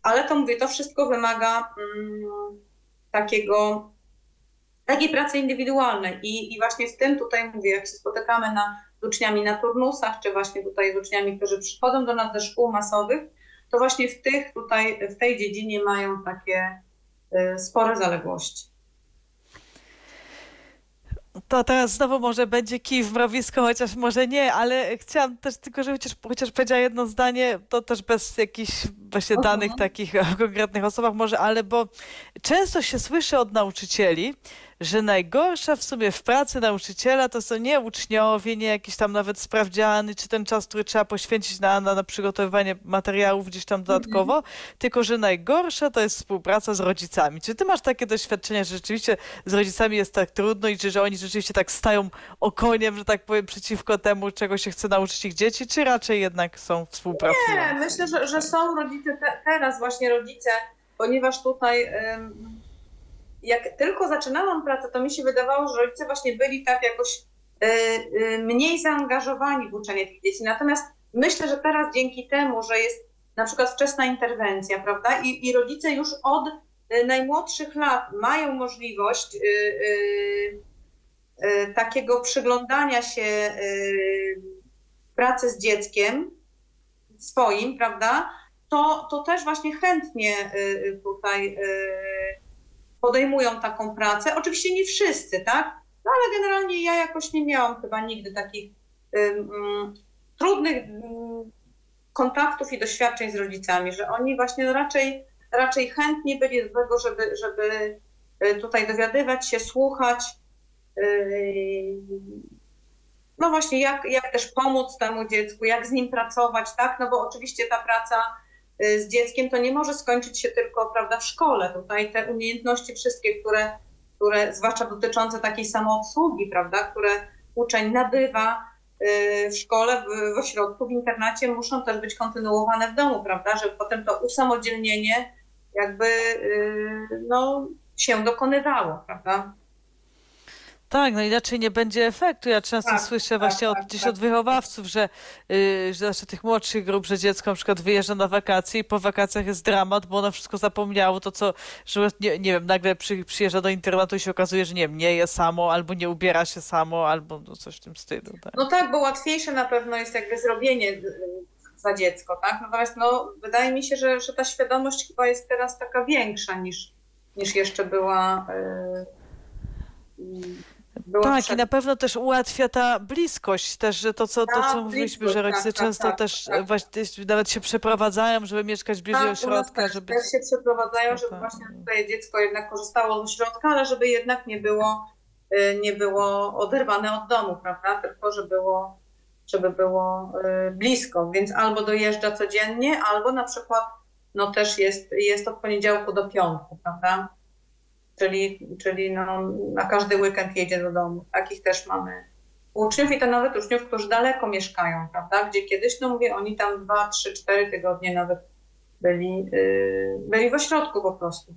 Ale to mówię, to wszystko wymaga mm, takiego, takiej pracy indywidualnej. I, I właśnie w tym tutaj mówię, jak się spotykamy na, z uczniami na turnusach, czy właśnie tutaj z uczniami, którzy przychodzą do nas ze szkół masowych, to właśnie w tych tutaj, w tej dziedzinie mają takie y, spore zaległości. To teraz znowu może będzie kij w mrowisko, chociaż może nie, ale chciałam też tylko, żeby chociaż, chociaż powiedziała jedno zdanie, to też bez jakichś właśnie danych takich o konkretnych osobach może, ale bo często się słyszy od nauczycieli, że najgorsza w sumie w pracy nauczyciela to są nie uczniowie, nie jakieś tam nawet sprawdziany, czy ten czas, który trzeba poświęcić na, na, na przygotowywanie materiałów gdzieś tam dodatkowo, tylko że najgorsza to jest współpraca z rodzicami. Czy ty masz takie doświadczenia, że rzeczywiście z rodzicami jest tak trudno i czy, że oni rzeczywiście tak stają okoniem, że tak powiem, przeciwko temu, czego się chce nauczyć ich dzieci, czy raczej jednak są współpracujący? Nie, myślę, że, że są rodzice, te, teraz właśnie rodzice, ponieważ tutaj ym, jak tylko zaczynałam pracę, to mi się wydawało, że rodzice właśnie byli tak jakoś y, y, mniej zaangażowani w uczenie tych dzieci. Natomiast myślę, że teraz dzięki temu, że jest na przykład wczesna interwencja, prawda, i, i rodzice już od y, najmłodszych lat mają możliwość takiego przyglądania się pracy z dzieckiem swoim, prawda, to, to też właśnie chętnie tutaj podejmują taką pracę. Oczywiście nie wszyscy, tak? No ale generalnie ja jakoś nie miałam chyba nigdy takich ym, trudnych ym, kontaktów i doświadczeń z rodzicami, że oni właśnie raczej, raczej chętnie byli do tego, żeby, żeby y, tutaj dowiadywać się, słuchać. y, No właśnie, jak, jak też pomóc temu dziecku, jak z nim pracować, tak? No bo oczywiście ta praca z dzieckiem to nie może skończyć się tylko, prawda, w szkole. Tutaj te umiejętności wszystkie, które, które zwłaszcza dotyczące takiej samoobsługi, prawda, które uczeń nabywa y, w szkole, w, w ośrodku, w internacie, muszą też być kontynuowane w domu, prawda, żeby potem to usamodzielnienie jakby y, no, się dokonywało, prawda. Tak, no inaczej nie będzie efektu. Ja często Tak, słyszę tak, właśnie od, tak, gdzieś tak. od wychowawców, że, yy, że znaczy tych młodszych grup, że dziecko na przykład wyjeżdża na wakacje i po wakacjach jest dramat, bo ono wszystko zapomniało, to co, że nie, nie wiem, nagle przy, przyjeżdża do internatu i się okazuje, że nie wiem, nie je samo, albo nie ubiera się samo, albo no coś w tym stylu. Tak. No tak, bo łatwiejsze na pewno jest jakby zrobienie y, za dziecko, tak? Natomiast no, wydaje mi się, że, że ta świadomość chyba jest teraz taka większa niż, niż jeszcze była. y, y, Tak, i na pewno też ułatwia ta bliskość, też, że to, co, to, Tak, co mówiliśmy, że rodzice tak, tak, często tak, też tak. właśnie nawet się przeprowadzają, żeby mieszkać bliżej Tak, ośrodka, też, żeby... też się przeprowadzają, żeby Tak. właśnie tutaj dziecko jednak korzystało z ośrodka, ale żeby jednak nie było, y, nie było oderwane od domu, prawda? Tylko, żeby było, żeby było y, blisko. Więc albo dojeżdża codziennie, albo na przykład no też jest, jest od poniedziałku do piątku, prawda? Czyli, czyli no, na każdy weekend jedzie do domu. Takich też mamy uczniów i to nawet uczniów, którzy daleko mieszkają, prawda? Gdzie kiedyś, no mówię, oni tam dwa, trzy, cztery tygodnie nawet byli, yy, byli w ośrodku po prostu.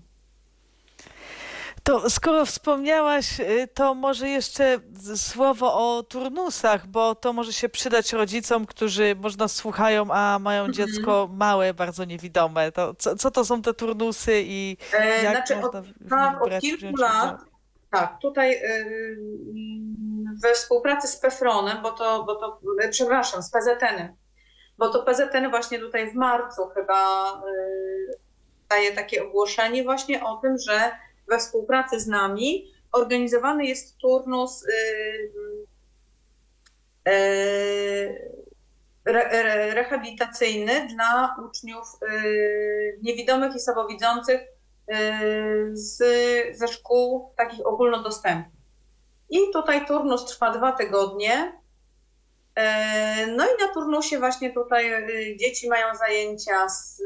To skoro wspomniałaś, y, to może jeszcze słowo o turnusach, bo to może się przydać rodzicom, którzy można słuchają, a mają Mhm. dziecko małe, bardzo niewidome. To co, co to są te turnusy i E, jak znaczy, można od, tak, od kilku lat, tak, tutaj yy, we współpracy z PEFRONem, bo to, bo to, e, przepraszam, z PZN-em, bo to PZN właśnie tutaj w marcu chyba yy, daje takie ogłoszenie właśnie o tym, że we współpracy z nami organizowany jest turnus re, re, rehabilitacyjny dla uczniów yy, niewidomych i słabowidzących z, ze szkół takich ogólnodostępnych. I tutaj turnus trwa dwa tygodnie. No i na turnusie właśnie tutaj dzieci mają zajęcia z,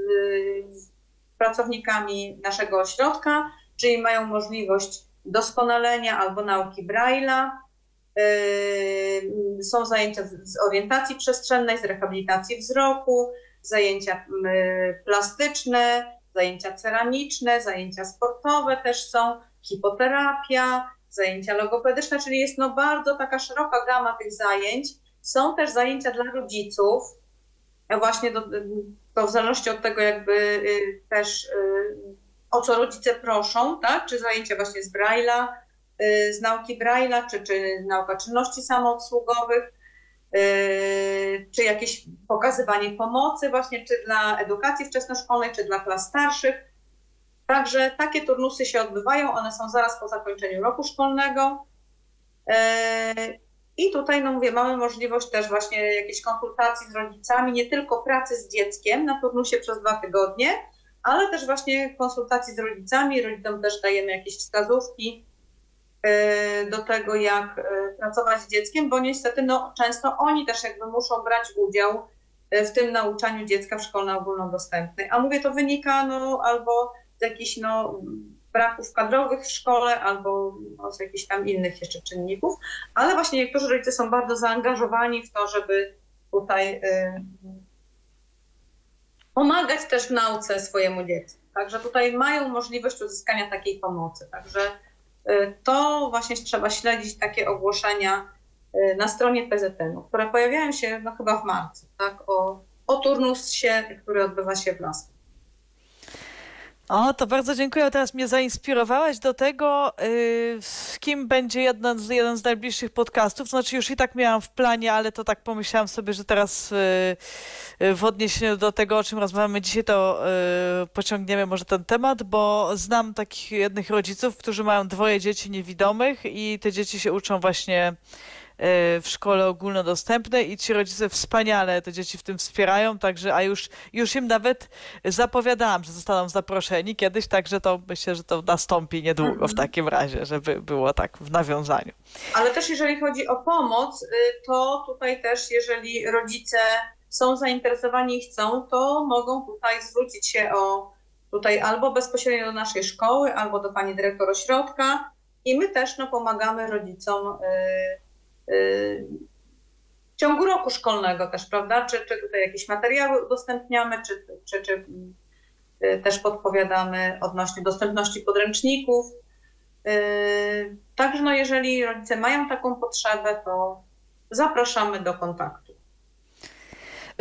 z pracownikami naszego ośrodka, czyli mają możliwość doskonalenia albo nauki Braille'a. Yy, Są zajęcia z orientacji przestrzennej, z rehabilitacji wzroku, zajęcia yy, plastyczne, zajęcia ceramiczne, zajęcia sportowe też są, hipoterapia, zajęcia logopedyczne, czyli jest no bardzo taka szeroka gama tych zajęć. Są też zajęcia dla rodziców, właśnie do, to w zależności od tego jakby też o co rodzice proszą, tak? Czy zajęcia właśnie z Braille'a, y, z nauki Braille'a, czy, czy nauka czynności samoobsługowych, y, czy jakieś pokazywanie pomocy właśnie, czy dla edukacji wczesnoszkolnej, czy dla klas starszych. Także takie turnusy się odbywają, one są zaraz po zakończeniu roku szkolnego. E, I tutaj, no mówię, mamy możliwość też właśnie jakiejś konsultacji z rodzicami, nie tylko pracy z dzieckiem na turnusie przez dwa tygodnie, ale też właśnie konsultacji z rodzicami. Rodzicom też dajemy jakieś wskazówki e, do tego, jak e, pracować z dzieckiem, bo niestety no, często oni też jakby muszą brać udział e, w tym nauczaniu dziecka w szkole ogólnodostępnej. A mówię, to wynika no, albo z jakichś no, braków kadrowych w szkole, albo no, z jakichś tam innych jeszcze czynników, ale właśnie niektórzy rodzice są bardzo zaangażowani w to, żeby tutaj pomagać też w nauce swojemu dziecku. Także tutaj mają możliwość uzyskania takiej pomocy. Także y, to właśnie trzeba śledzić takie ogłoszenia y, na stronie PZN-u, które pojawiają się no, chyba w marcu, tak, o, o turnusie, który odbywa się w Lasku. O, to bardzo dziękuję. Teraz mnie zainspirowałaś do tego, yy, z kim będzie jeden z, jeden z najbliższych podcastów. Znaczy już i tak miałam w planie, ale to tak pomyślałam sobie, że teraz yy, w odniesieniu do tego, o czym rozmawiamy dzisiaj, to pociągniemy może ten temat, bo znam takich jednych rodziców, którzy mają dwoje dzieci niewidomych i te dzieci się uczą właśnie w szkole ogólnodostępnej i ci rodzice wspaniale te dzieci w tym wspierają, także a już, już im nawet zapowiadałam, że zostaną zaproszeni kiedyś, także to myślę, że to nastąpi niedługo w mhm. takim razie, żeby było tak w nawiązaniu. Ale też jeżeli chodzi o pomoc, y, to tutaj też jeżeli rodzice są zainteresowani i chcą, to mogą tutaj zwrócić się o tutaj albo bezpośrednio do naszej szkoły, albo do pani dyrektor ośrodka i my też no, pomagamy rodzicom y, w ciągu roku szkolnego też, prawda? Czy, czy tutaj jakieś materiały udostępniamy, czy, czy, czy y, też podpowiadamy odnośnie dostępności podręczników. Y, także no, jeżeli rodzice mają taką potrzebę, to zapraszamy do kontaktu.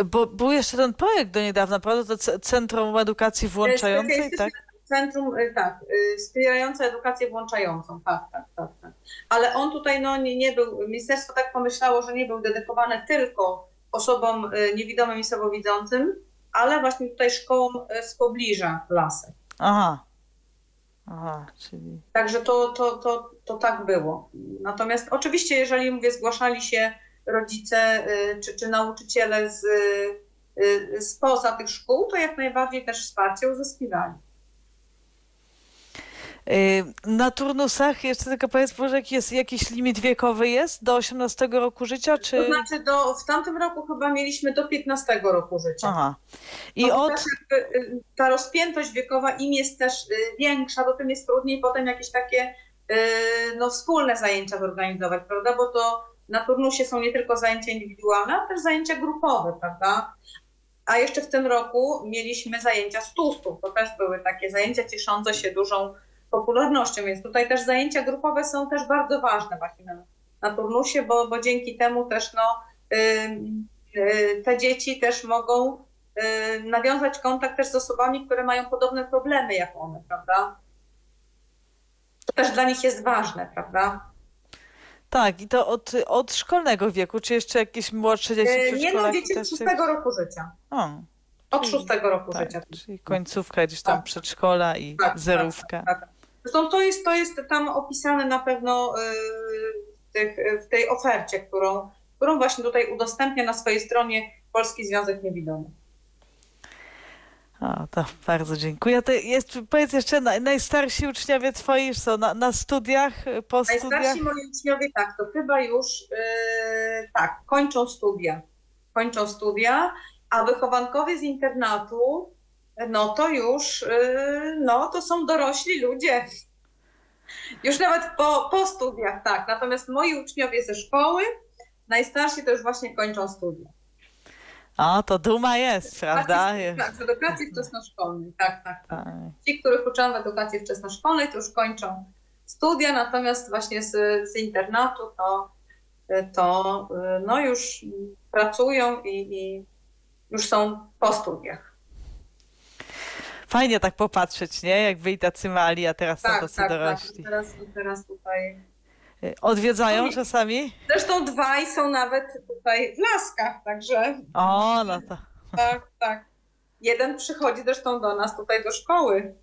Bo był jeszcze ten projekt do niedawna, prawda? To Centrum Edukacji Włączającej, tak? Centrum, y, tak, y, wspierające edukację włączającą, tak, tak, tak, tak. Ale on tutaj no, nie, nie był, ministerstwo tak pomyślało, że nie był dedykowany tylko osobom y, niewidomym i słabowidzącym, ale właśnie tutaj szkołom z pobliża lasek. Aha. Aha, czyli... Także to, to, to, to tak było. Natomiast oczywiście, jeżeli mówię, zgłaszali się rodzice czy, czy nauczyciele z, spoza tych szkół, to jak najbardziej też wsparcie uzyskiwali. Y, na turnusach jeszcze tylko powiedz, jaki jest jakiś limit wiekowy jest do 18 roku życia, czy... To znaczy do, w tamtym roku chyba mieliśmy do 15 roku życia. Aha. I no od... Y, ta rozpiętość wiekowa im jest też y, większa, bo tym jest trudniej potem jakieś takie no, wspólne zajęcia zorganizować, prawda? Bo to na turnusie są nie tylko zajęcia indywidualne, ale też zajęcia grupowe, prawda? A jeszcze w tym roku mieliśmy zajęcia z tustów. To też były takie zajęcia cieszące się dużą popularnością, więc tutaj też zajęcia grupowe są też bardzo ważne właśnie na, na turnusie, bo, bo dzięki temu też no, y, y, te dzieci też mogą y, nawiązać kontakt też z osobami, które mają podobne problemy jak one, prawda? To też dla nich jest ważne, prawda? Tak, i to od, od szkolnego wieku, czy jeszcze jakieś młodsze dzieci? Nie, no dzieci od szóstego roku życia. O. Od szóstego roku tak, życia. Czyli końcówka gdzieś tam tak. przedszkola i tak, tak zerówka. Tak, tak, Zresztą to jest, to jest tam opisane na pewno y, w, tych, w tej ofercie, którą, którą właśnie tutaj udostępnia na swojej stronie Polski Związek Niewidomych. O, to bardzo dziękuję. To jest, powiedz jeszcze, najstarsi uczniowie twoi są na, na studiach, po najstarsi studiach? Najstarsi moi uczniowie tak, to chyba już yy, tak, kończą studia. Kończą studia, a wychowankowie z internatu no to już, y, no to są dorośli ludzie. Już nawet po, po studiach, tak. Natomiast moi uczniowie ze szkoły, najstarsi to już właśnie kończą studia. O, to duma jest, prawda? Tak, w edukacji wczesnoszkolnej, tak, tak, tak. Ci, których uczą w edukacji wczesnoszkolnej, to już kończą studia, natomiast właśnie z, z internatu to, to no już pracują i, i już są po studiach fajnie tak popatrzeć, nie? Jak wy i tacy mali, a teraz tak, są tacy tak, dorośli. Tak, teraz, teraz tutaj... Y, odwiedzają no czasami? Zresztą dwaj są nawet tutaj w Laskach, także... O, no to... Tak, tak. Jeden przychodzi zresztą do nas tutaj do szkoły.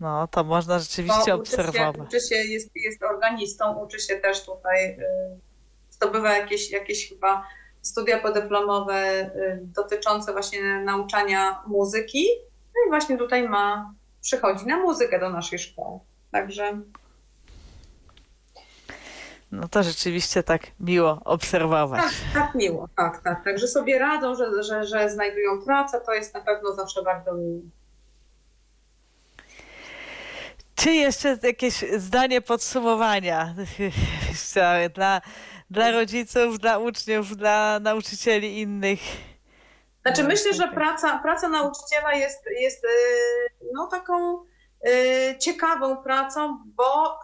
No, to można rzeczywiście obserwować. Się, uczy się, jest, jest organistą, uczy się też tutaj, y, zdobywa jakieś, jakieś chyba studia podyplomowe y, dotyczące właśnie nauczania muzyki. No i właśnie tutaj ma, przychodzi na muzykę do naszej szkoły. Także. No to rzeczywiście tak miło obserwować. Tak, tak miło, tak, tak. Także sobie radzą, że, że, że znajdują pracę, to jest na pewno zawsze bardzo miło. Czy jeszcze jakieś zdanie podsumowania dla, dla rodziców, dla uczniów, dla nauczycieli innych? Znaczy myślę, że praca, praca nauczyciela jest, jest y, no, taką y, ciekawą pracą, bo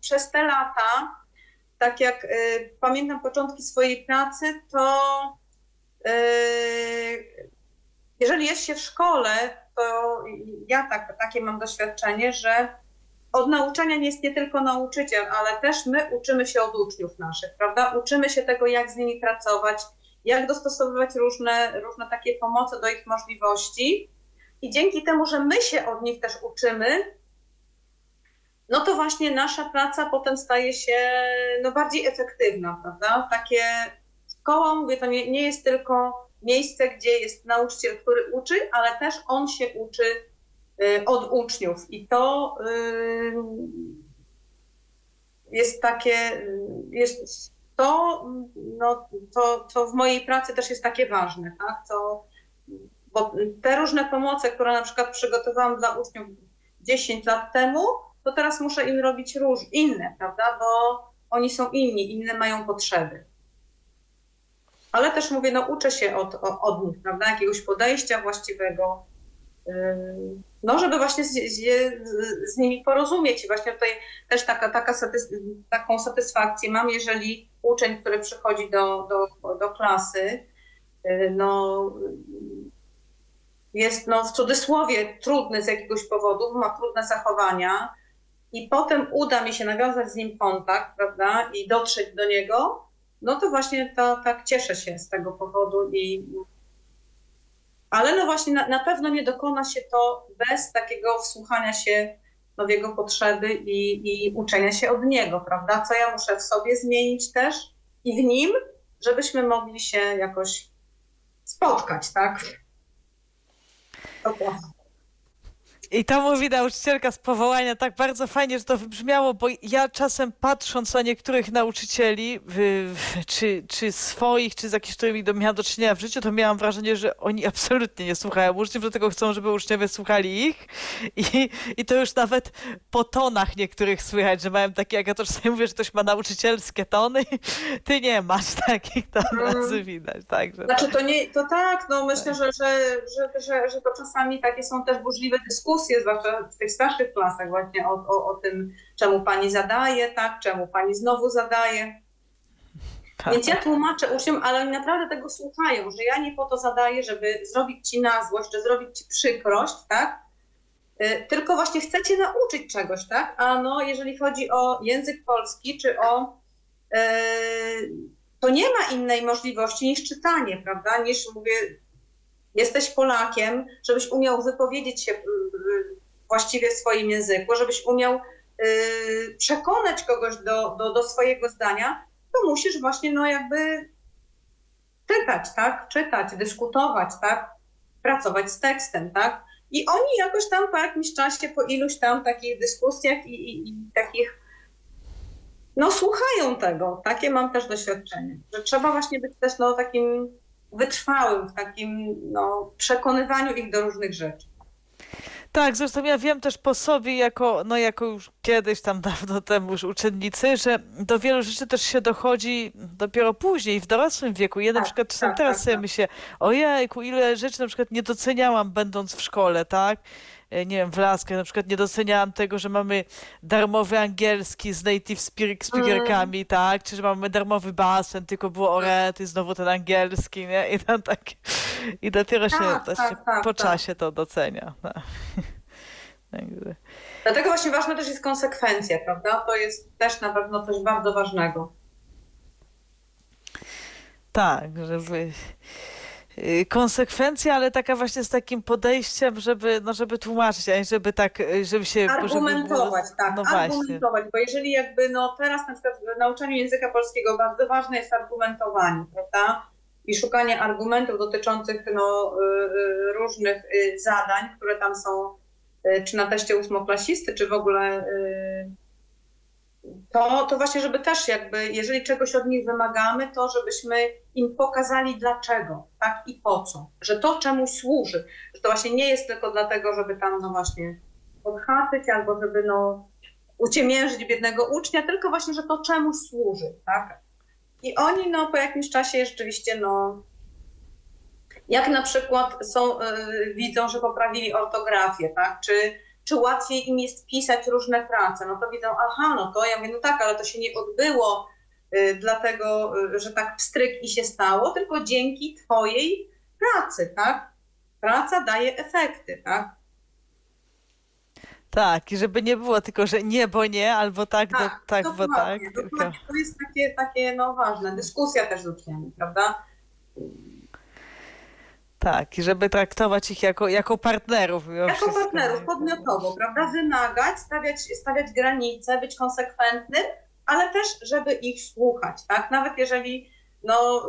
przez te lata, tak jak y, pamiętam początki swojej pracy, to jeżeli jest się w szkole, to ja tak, takie mam doświadczenie, że od nauczania nie jest nie tylko nauczyciel, ale też my uczymy się od uczniów naszych, prawda? Uczymy się tego, jak z nimi pracować, jak dostosowywać różne, różne takie pomoce do ich możliwości. I dzięki temu, że my się od nich też uczymy, no to właśnie nasza praca potem staje się no, bardziej efektywna, prawda? Takie szkoła, mówię, to nie, nie jest tylko miejsce, gdzie jest nauczyciel, który uczy, ale też on się uczy y, od uczniów. I to y, jest takie, y, jest to, no, to, to w mojej pracy też jest takie ważne, tak? To, bo te różne pomoce, które na przykład przygotowałam dla uczniów 10 lat temu, to teraz muszę im robić róż, inne, prawda? Bo oni są inni, inne mają potrzeby. Ale też mówię, no uczę się od, od nich, prawda? Jakiegoś podejścia właściwego, no żeby właśnie z, z, z nimi porozumieć. I właśnie tutaj też taka, taka satys, taką satysfakcję mam, jeżeli uczeń, który przychodzi do, do, do klasy, yy, no jest no, w cudzysłowie trudny z jakiegoś powodu, ma trudne zachowania i potem uda mi się nawiązać z nim kontakt, prawda, i dotrzeć do niego, no to właśnie to, tak cieszę się z tego powodu i ale no właśnie na, na pewno nie dokona się to bez takiego wsłuchania się w jego potrzeby i, i uczenia się od niego, prawda? Co ja muszę w sobie zmienić też i w nim, żebyśmy mogli się jakoś spotkać, tak? I to mówi nauczycielka z powołania tak bardzo fajnie, że to wybrzmiało, bo ja czasem patrząc na niektórych nauczycieli, czy, czy swoich, czy z jakimiś, którymi miałam do czynienia w życiu, to miałam wrażenie, że oni absolutnie nie słuchają uczniów, do tego chcą, żeby uczniowie słuchali ich. I, i to już nawet po tonach niektórych słychać, że mają takie, jak ja to czasami mówię, że ktoś ma nauczycielskie tony, ty nie masz takich, to od Mm. razu widać. Także Znaczy to nie, to tak, no myślę, że, że, że, że, że to czasami takie są też burzliwe dyskusje, zwłaszcza w tych starszych klasach właśnie o, o, o tym, czemu pani zadaje, tak, czemu pani znowu zadaje. tak. Więc ja tłumaczę uczniom, ale oni naprawdę tego słuchają, że ja nie po to zadaję, żeby zrobić ci na złość, czy zrobić ci przykrość, tak? Y, Tylko właśnie chcę cię nauczyć czegoś, tak? A no, jeżeli chodzi o język polski, czy o. y, to nie ma innej możliwości niż czytanie, prawda? Niż mówię, jesteś Polakiem, żebyś umiał wypowiedzieć się y, y, właściwie w swoim języku, żebyś umiał y, przekonać kogoś do, do, do swojego zdania, to musisz właśnie no jakby czytać, tak? Czytać, dyskutować, tak? Pracować z tekstem, tak? I oni jakoś tam po jakimś czasie, po iluś tam takich dyskusjach i, i, i takich, no słuchają tego. Takie mam też doświadczenie, że trzeba właśnie być też no takim wytrwałym w takim no, przekonywaniu ich do różnych rzeczy. Tak, zresztą ja wiem też po sobie, jako, no jako już kiedyś tam dawno temu już uczennicy, że do wielu rzeczy też się dochodzi dopiero później, w dorosłym wieku. Ja na Tak, przykład czasem tak, teraz tak, sobie tak. myślę, ojejku, ile rzeczy na przykład nie doceniałam będąc w szkole, tak? E, Nie wiem, w Laskach na przykład nie doceniałam tego, że mamy darmowy angielski z native speak- speakerkami, tak? Czy że mamy darmowy basen, tylko było orety, znowu ten angielski, nie? I, tam tak, i dopiero się, Tak, to tak, się tak, po tak. czasie to docenia. No. Dlatego właśnie ważna też jest konsekwencja, prawda? To jest też na pewno coś bardzo ważnego. Tak, żeby konsekwencja, ale taka właśnie z takim podejściem, żeby, no żeby tłumaczyć, a nie żeby tak, y, żeby się... żeby Argumentować, tak, No właśnie. argumentować, bo jeżeli jakby no teraz na przykład w nauczaniu języka polskiego bardzo ważne jest argumentowanie, prawda? I szukanie argumentów dotyczących no, y, y, różnych y, zadań, które tam są, y, czy na teście ósmoklasisty, czy w ogóle y, to, to właśnie, żeby też jakby, jeżeli czegoś od nich wymagamy, to żebyśmy im pokazali dlaczego, tak i po co, że to czemuś służy, że to właśnie nie jest tylko dlatego, żeby tam no właśnie odhaczyć albo żeby no uciemiężyć biednego ucznia, tylko właśnie, że to czemuś służy, tak? I oni no po jakimś czasie rzeczywiście no Jak na przykład są, y, widzą, że poprawili ortografię, tak? Czy, czy łatwiej im jest pisać różne prace, no to widzą, aha, no to ja mówię, no tak, ale to się nie odbyło y, dlatego, y, że tak pstryk i się stało, tylko dzięki twojej pracy, tak? Praca daje efekty, tak? Tak, i żeby nie było tylko, że nie, bo nie, albo tak, do, tak, bo tak. dokładnie, Tylko... dokładnie. To jest takie, takie no ważne, dyskusja też z uczniami, prawda? Tak, i żeby traktować ich jako, jako partnerów. Jako wszystko, partnerów, podmiotowo, prawda? Wymagać, stawiać, stawiać granice, być konsekwentnym, ale też, żeby ich słuchać, tak? Nawet jeżeli no,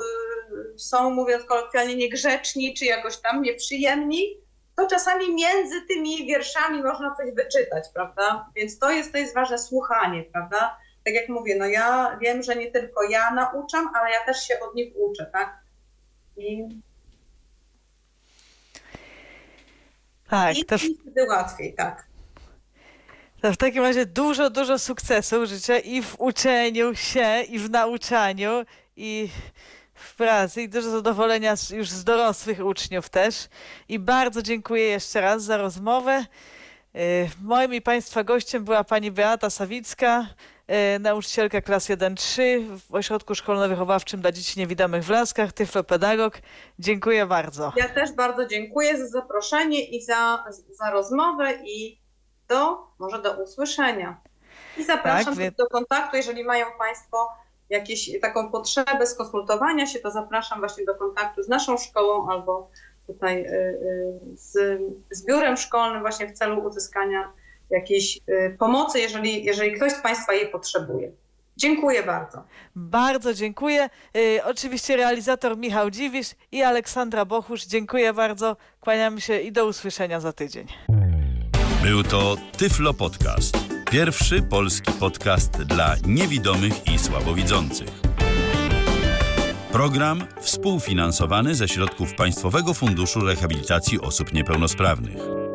y, są, mówiąc kolokwialnie, niegrzeczni, czy jakoś tam nieprzyjemni, to czasami między tymi wierszami można coś wyczytać, prawda? Więc to jest, to jest ważne słuchanie, prawda? Tak jak mówię, no ja wiem, że nie tylko ja nauczam, ale ja też się od nich uczę, tak? I, Tak, i, to wtedy łatwiej, tak. To w takim razie dużo, dużo sukcesów życzę i w uczeniu się, i w nauczaniu, i w pracy, i dużo zadowolenia już z dorosłych uczniów też. I bardzo dziękuję jeszcze raz za rozmowę. Y, Moim i Państwa gościem była pani Beata Sawicka, nauczycielka klas 1-3 w Ośrodku Szkolno-Wychowawczym dla Dzieci Niewidomych w Laskach, tyflopedagog. Dziękuję bardzo. Ja też bardzo dziękuję za zaproszenie i za, za rozmowę i do, może do usłyszenia. I zapraszam Tak, do kontaktu, jeżeli mają Państwo jakieś taką potrzebę skonsultowania się, to zapraszam właśnie do kontaktu z naszą szkołą albo tutaj y, y, z, z biurem szkolnym właśnie w celu uzyskania jakiejś y, pomocy, jeżeli, jeżeli ktoś z Państwa jej potrzebuje. Dziękuję bardzo. Bardzo dziękuję. Y, oczywiście realizator Michał Dziwisz i Aleksandra Bochusz. Dziękuję bardzo. Kłaniamy się i do usłyszenia za tydzień. Był to Tyflo Podcast. Pierwszy polski podcast dla niewidomych i słabowidzących. Program współfinansowany ze środków Państwowego Funduszu Rehabilitacji Osób Niepełnosprawnych.